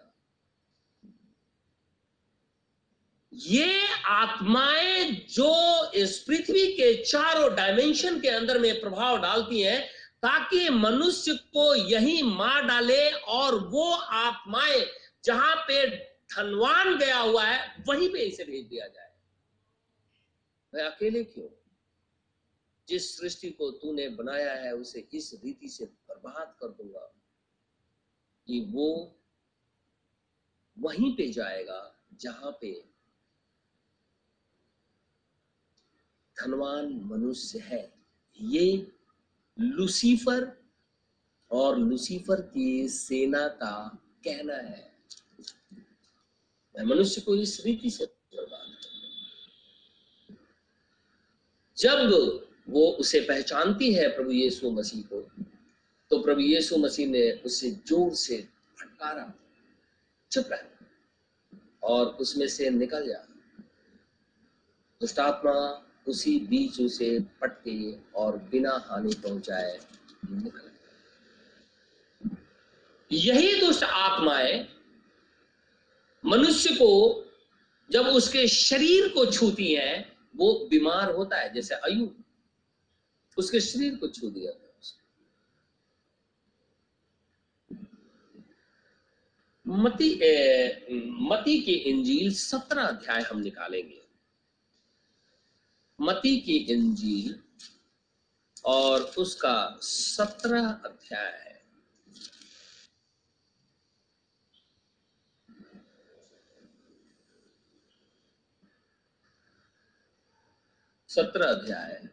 ये आत्माएँ जो इस पृथ्वी के चारों डायमेंशन के अंदर में प्रभाव डालती हैं, ताकि मनुष्य को यही मार डाले और वो आत्माएँ जहाँ पे धनवान गया हुआ है, वहीं पे इसे भेज दिया जाए। मैं अकेले क्यों? जिस सृष्टि को तूने बनाया है, उसे इस रीति से बर्बाद कर दूँगा। कि वो वहीं पे जाएगा जहाँ पे धनवान मनुष्य है। ये लुसीफर और लुसीफर की सेना का कहना है। मैं मनुष्य को इस रीति से जब वो उसे पहचानती है प्रभु यीशु मसीह को तो प्रभु यीशु मसीह ने उसे ज़ोर से फटकारा, चुप रह और उसमें से निकल जा दुष्टात्मा उसी बीच उसे पटके और बिना हानि पहुँचाए निकल यही दुष्ट आत्माएँ मनुष्य को जब उसके शरीर को छूती हैं, वो बीमार होता है, जैसे अयुब उसके शरीर को छू दिया था मती मती की इंजील सत्रह अध्याय हम निकालेंगे। मती की इंजील और उसका सत्रह अध्याय है। सत्रह अध्याय।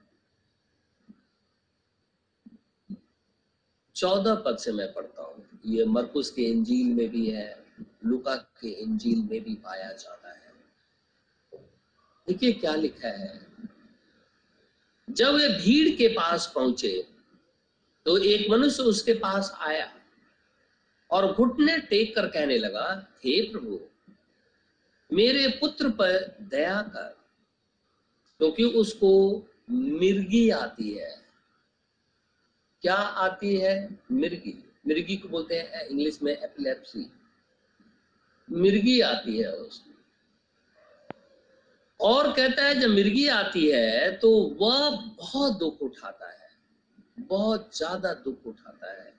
चौदह पद से मैं पढ़ता हूँ। ये मरकुस के इंजील में भी है, लुका के इंजील में भी पाया जाता है। देखिए क्या लिखा है। जब वे भीड़ के पास पहुँचे तो एक मनुष्य उसके पास आया और घुटने टेक कर कहने लगा, हे प्रभु, मेरे पुत्र पर दया कर, क्योंकि तो उसको मिर्गी आती है। क्या आती है? मिर्गी। मिर्गी को बोलते हैं इंग्लिश में एपिलेप्सी मिर्गी आती है उसको और कहता है, जब मिर्गी आती है तो वह बहुत दुख उठाता है। बहुत ज़्यादा दुख उठाता है।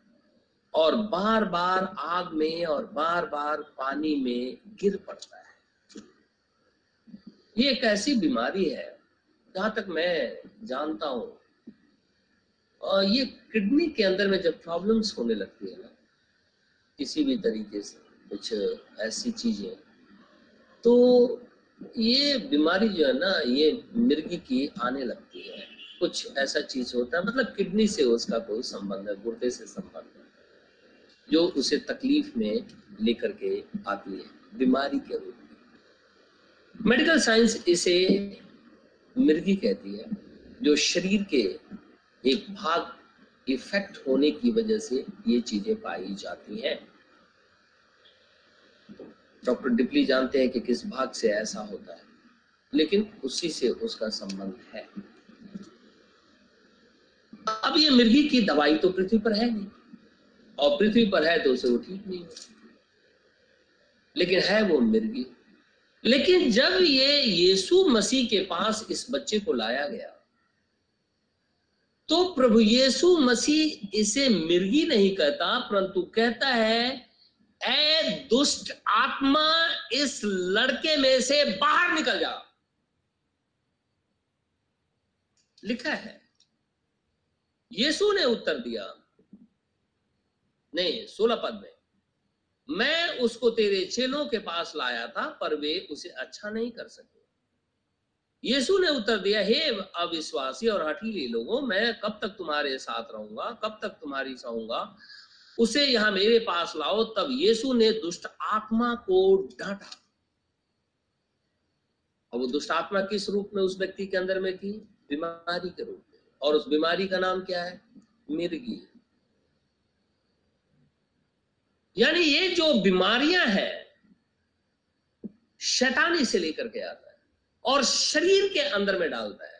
और बार बार आग में और बार बार पानी में गिर पड़ता है। ये एक ऐसी बीमारी है, जहाँ तक मैं जानता हूँ और ये किडनी के अंदर में जब प्रॉब्लम्स होने लगती है ना, किसी भी तरीके से, कुछ ऐसी चीज़ें तो ये बीमारी जो है ना, ये मिर्गी की आने लगती है। कुछ ऐसा चीज़ होता है मतलब किडनी से उसका कोई संबंध है, गुर्दे से संबंध है, जो उसे तकलीफ़ में लेकर के आती है, बीमारी के रूप में। मेडिकल साइंस इसे मिर्गी कहती है, जो शरीर के एक भाग इफ़ेक्ट होने की वजह से ये चीज़ें पाई जाती हैं। डॉक्टर डिपली जानते हैं कि किस भाग से ऐसा होता है, लेकिन उसी से उसका संबंध है। अब ये मिर्गी की दवाई तो पृथ्वी पर है नहीं, और पृथ्वी पर है तो उसे वो ठीक नहीं लेकिन है वो मिर्गी। लेकिन जब ये यीशु मसीह के पास इस बच्चे को लाया गया तो प्रभु यीशु मसीह इसे मिर्गी नहीं कहता, परंतु कहता है ए दुष्ट आत्मा, इस लड़के में से बाहर निकल जा। लिखा है। यीशु ने उत्तर दिया, नहीं, सोलह पद में। मैं उसको तेरे चेलों के पास लाया था, पर वे उसे अच्छा नहीं कर सके। यीशु ने उत्तर दिया, हे अविश्वासी और हठीले लोगों, मैं कब तक तुम्हारे साथ रहूँगा? कब तक तुम्हारी सहूँगा? उसे यहाँ मेरे पास लाओ। तब यीशु ने दुष्ट आत्मा को डांटा। और वो दुष्ट आत्मा किस रूप में उस व्यक्ति के अंदर में थी? बीमारी के रूप में। और उस बीमारी का नाम क्या है? मिर्गी। यानी ये जो बीमारियाँ हैं, शैतानी से लेकर के आता है। और शरीर के अंदर में डालता है।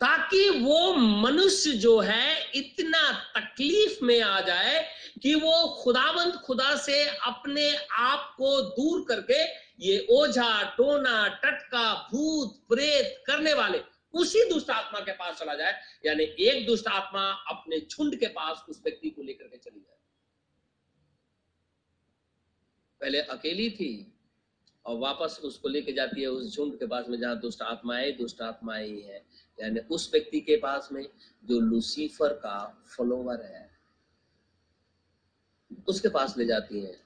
ताकि वो मनुष्य जो है, इतना तकलीफ़ में आ जाए कि वो खुदावंत खुदा से अपने आप को दूर करके ये ओझा, टोना, टटका, भूत, प्रेत करने वाले उसी दुष्ट आत्मा के पास चला जाए। यानी एक दुष्ट आत्मा अपने झुंड के पास उस व्यक्ति को लेकर के चली जाए। पहले अकेली थी और वापस उसको लेके जाती है उस झुंड के पास में जहाँ दुष्ट आत्माएँ दुष्ट आत्माएँ ही है। यानी उस व्यक्ति के पास में जो लूसीफर का फॉलोवर है, उसके पास ले जाती है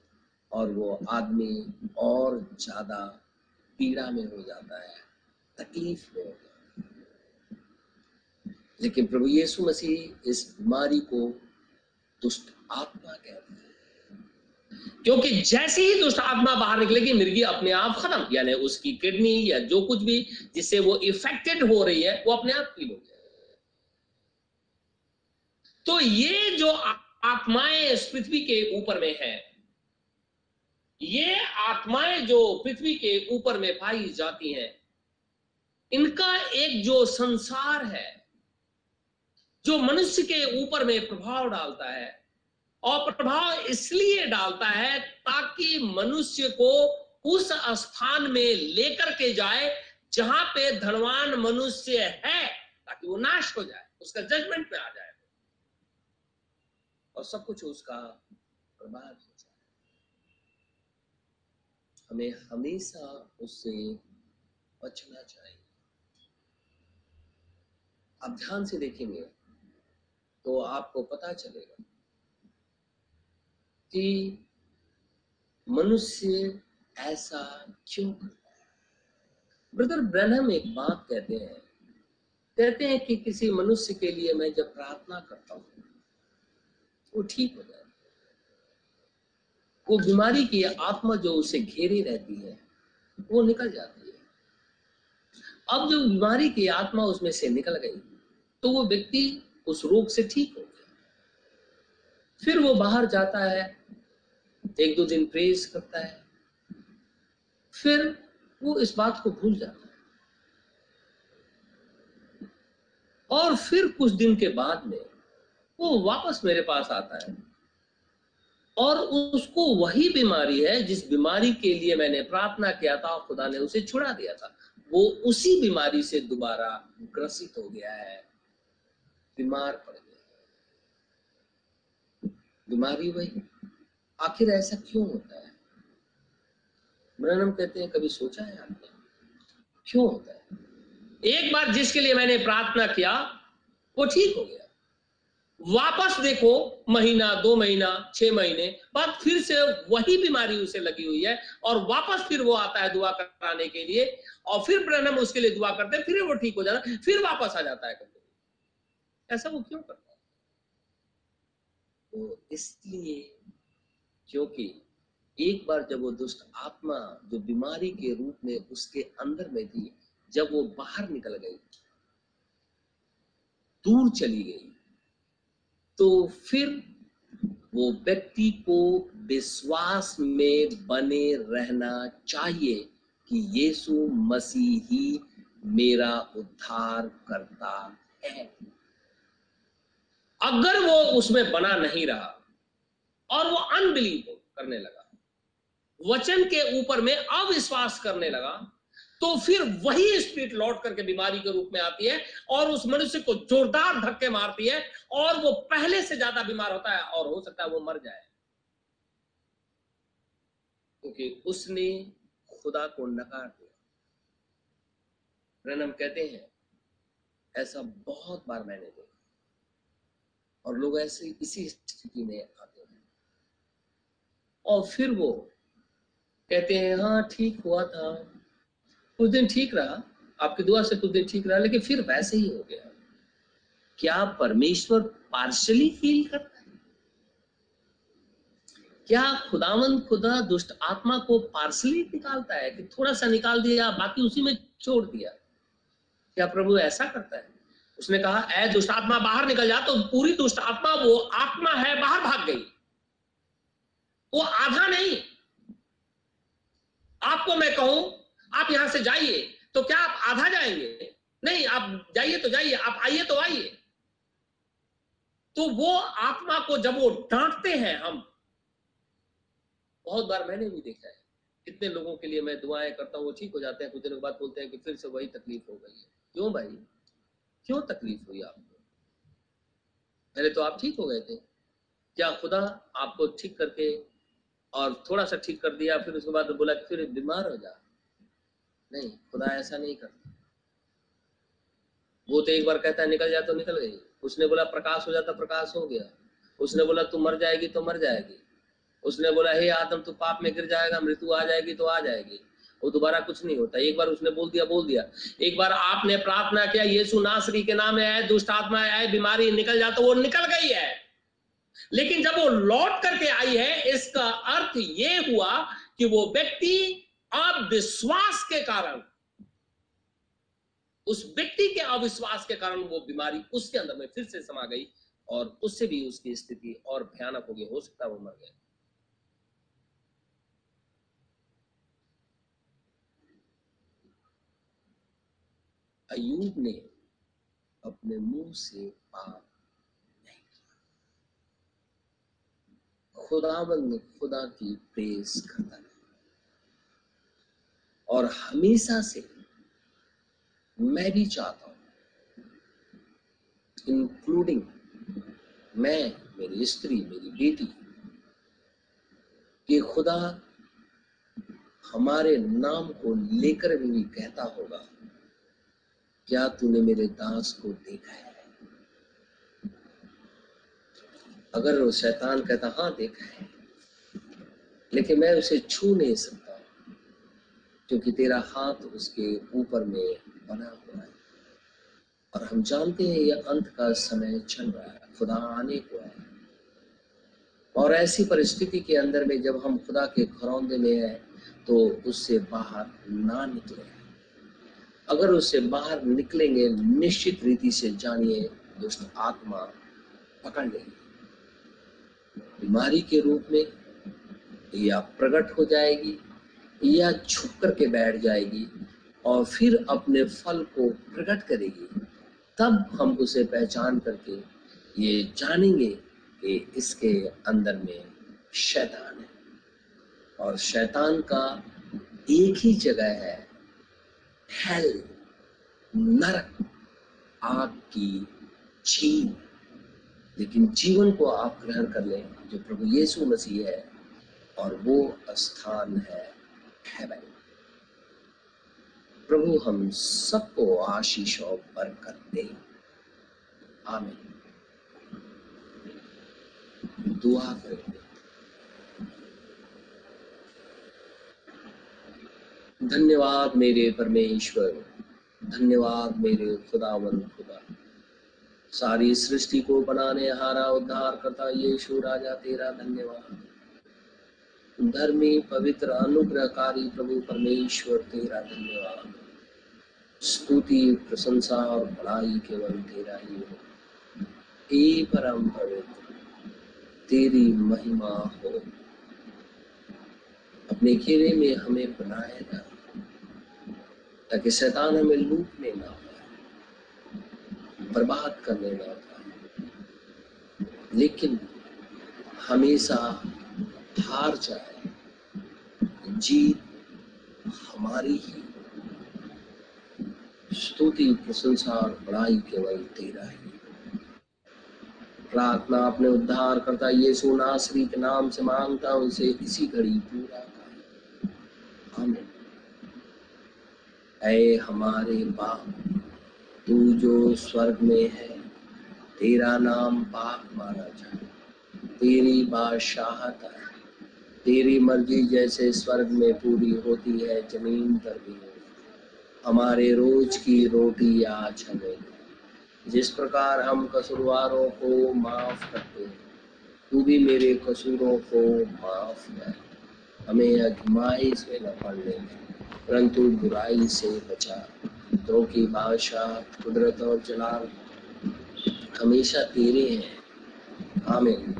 और वो आदमी और ज़्यादा पीड़ा में हो जाता है, तकलीफ़ में हो जाता है। लेकिन प्रभु यीशु मसीह इस बीमारी को दुष्ट आत्मा कहते हैं। क्योंकि जैसे ही दुष्ट आत्मा बाहर निकलेगी, मिर्गी अपने आप खत्म। यानी उसकी किडनी या जो कुछ भी जिससे वो इफेक्टेड हो रही है, वो अपने आप की हो जाए तो ये जो आत्माएँ इस पृथ्वी के ऊपर में है, ये आत्माएँ जो पृथ्वी के ऊपर में पाई जाती हैं, इनका एक जो संसार है, जो मनुष्य के ऊपर में प्रभाव डालता है और प्रभाव इसलिए डालता है ताकि मनुष्य को उस स्थान में लेकर के जाए जहाँ पे धनवान मनुष्य है, ताकि वो नाश हो जाए, उसका जजमेंट में आ जाए। और सब कुछ उसका बर्बाद हो जाए। हमें हमेशा उससे बचना चाहिए। आप ध्यान से देखेंगे तो आपको पता चलेगा कि मनुष्य ऐसा क्यों करता है? ब्रदर ब्रहणम एक बात कहते हैं। कहते हैं कि किसी मनुष्य के लिए मैं जब प्रार्थना करता हूँ, वो ठीक हो जाए वो बीमारी की आत्मा जो उसे घेरी रहती है, वो निकल जाती है। अब जो बीमारी की आत्मा उसमें से निकल गई तो वो व्यक्ति उस रोग से ठीक हो गया। फिर वो बाहर जाता है एक दो दिन प्रेस करता है। फिर वो इस बात को भूल जाता है। और फिर कुछ दिन के बाद में वो वापस मेरे पास आता है। और उसको वही बीमारी है जिस बीमारी के लिए मैंने प्रार्थना किया था और खुदा ने उसे छुड़ा दिया था। वो उसी बीमारी से दोबारा ग्रसित हो गया है। बीमार पड़ गया बीमारी वही आखिर ऐसा क्यों होता है? ब्रनम कहते हैं, कभी सोचा है आपने? क्यों होता है? एक बार जिसके लिए मैंने प्रार्थना किया, वो ठीक हो गया। वापस देखो, महीना, दो महीना, छह महीने बाद फिर से वही बीमारी उसे लगी हुई है और वापस फिर वो आता है दुआ कराने के लिए और फिर ब्रनम उसके लिए दुआ करते हैं, फिर वो ठीक हो जाता है, फिर वापस आ जाता है कभी। ऐसा वो क्यों करता है? तो इसलिए क्योंकि एक बार जब वो दुष्ट आत्मा जो बीमारी के रूप में उसके अंदर में थी, जब वो बाहर निकल गई, दूर चली गई तो फिर वो व्यक्ति को विश्वास में बने रहना चाहिए कि यीशु मसीह ही मेरा उद्धार करता है। अगर वो उसमें बना नहीं रहा और वो अनबिलीव करने लगा। वचन के ऊपर में अविश्वास करने लगा तो फिर वही स्पिरिट लौट करके बीमारी के रूप में आती है और उस मनुष्य को जोरदार धक्के मारती है और वो पहले से ज़्यादा बीमार होता है और हो सकता है वो मर जाए। क्योंकि उसने खुदा को नकार दिया। रनम कहते हैं, ऐसा बहुत बार मैंने देखा। और लोग ऐसे इसी स्थिति में आते और फिर वो कहते हैं हाँ ठीक हुआ था। कुछ दिन ठीक रहा। आपकी दुआ से कुछ दिन ठीक रहा, लेकिन फिर वैसे ही हो गया। क्या परमेश्वर पार्शली फील करता है? क्या खुदावन खुदा दुष्ट आत्मा को पार्सली निकालता है कि थोड़ा सा निकाल दिया, बाकी उसी में छोड़ दिया? क्या प्रभु ऐसा करता है? उसने कहा, ऐ दुष्ट आत्मा बाहर निकल जा तो पूरी दुष्ट आत्मा वो आत्मा है, बाहर भाग गई। वो आधा नहीं। आपको मैं कहूँ, आप यहाँ से जाइए तो क्या आप आधा जाएँगे? नहीं, आप जाइए तो जाइए, आप आइए तो आइए। तो वो आत्मा को जब वो डांटते हैं हम, बहुत बार मैंने भी देखा है, कितने लोगों के लिए मैं दुआएँ करता हूँ, वो ठीक हो जाते हैं, कुछ दिनों के बाद बोलते हैं कि फिर से वही तकलीफ़ हो गई है। क्यों भाई? क्यों तकलीफ़ हुई आपको? पहले तो आप ठीक हो गए थे। क्या खुदा आपको ठीक करके और थोड़ा सा ठीक कर दिया, फिर उसके बाद बोला कि फिर बीमार हो जा। नहीं, खुदा ऐसा नहीं करता। वो तो एक बार कहता है, निकल जा तो निकल गई। उसने बोला, प्रकाश हो जाता प्रकाश हो गया। उसने बोला, तू मर जाएगी तो मर जाएगी। उसने बोला, हे आदम, तू पाप में गिर जाएगा, मृत्यु आ जाएगी तो आ जाएगी। वो दोबारा कुछ नहीं होता। एक बार उसने बोल दिया बोल दिया। एक बार आपने प्रार्थना किया, यीशु नासरी के नाम है दुष्ट आत्मा आए, बीमारी, निकल जा। तो वो निकल गई है। लेकिन जब वो लौट करके आई है, इसका अर्थ ये हुआ कि वो व्यक्ति अविश्वास के कारण, उस व्यक्ति के अविश्वास के कारण वो बीमारी उसके अंदर में फिर से समा गई और उससे भी उसकी स्थिति और भयानक हो गई हो सकता है वो मर गया। अयूब ने अपने मुँह से पाप नहीं किया खुदाबंद खुदा की प्रेस करता रहा और हमेशा से मैं भी चाहता हूँ इंक्लूडिंग मैं, मेरी स्त्री, मेरी बेटी, कि खुदा हमारे नाम को लेकर भी कहता होगा, क्या तूने मेरे दास को देखा है? अगर वो शैतान कहता हाँ देखा है। लेकिन मैं उसे छू नहीं सकता, क्योंकि तेरा हाथ उसके ऊपर में बना हुआ है। और हम जानते हैं यह अंत का समय चल रहा है, खुदा आने को है। और ऐसी परिस्थिति के अंदर में जब हम खुदा के घरौंदे में है तो उससे बाहर ना निकले। अगर उससे बाहर निकलेंगे, निश्चित रीति से जानिए, दुष्ट आत्मा पकड़ लेगी। बीमारी के रूप में या प्रकट हो जाएगी या छुप करके बैठ जाएगी और फिर अपने फल को प्रकट करेगी, तब हम उसे पहचान करके ये जानेंगे कि इसके अंदर में शैतान है। और शैतान का एक ही जगह है, हेल, नरक, आग की छीन लेकिन जीवन को आप ग्रहण कर लें। जो प्रभु यीशु मसीह है और वो स्थान है हेवन प्रभु, हम सबको आशीष और बरकत दे। आमीन। दुआ करेंगे धन्यवाद मेरे परमेश्वर। धन्यवाद मेरे खुदावन खुदा सारी सृष्टि को बनाने, हारा, उद्धार करता यीशु राजा, तेरा धन्यवाद। धर्मी पवित्र, अनुग्रहकारी प्रभु परमेश्वर, तेरा धन्यवाद। स्तुति, प्रशंसा और बड़ाई केवल तेरा ही हो। हे परम पवित्र, तेरी महिमा हो। अपने घेरे में हमें बनाएगा ताकि शैतान हमें लूटने ना पाए। बर्बाद करने ना पाए लेकिन हमेशा हार जाए, जीत हमारी ही। स्तुति, प्रशंसा और बड़ाई केवल तेरा ही। प्रार्थना अपने उद्धार करता, यीशु नासरी के नाम से माँगता, उसे इसी घड़ी पूरा आमीन। ऐ हमारे बाप तू जो स्वर्ग में है, तेरा नाम पाक माना जाए। तेरी बादशाहत है। तेरी मर्ज़ी जैसे स्वर्ग में पूरी होती है, ज़मीन पर भी हमारे रोज की रोटी आज हमें जिस प्रकार हम कसूरवारों को माफ़ करते हैं, तू भी मेरे कसूरों को माफ़ कर। हमें अजमाई से न पड़ने परंतु बुराई से बचा। तो की बादशाह कुदरत और जलाल हमेशा तेरे हैं। आमीन।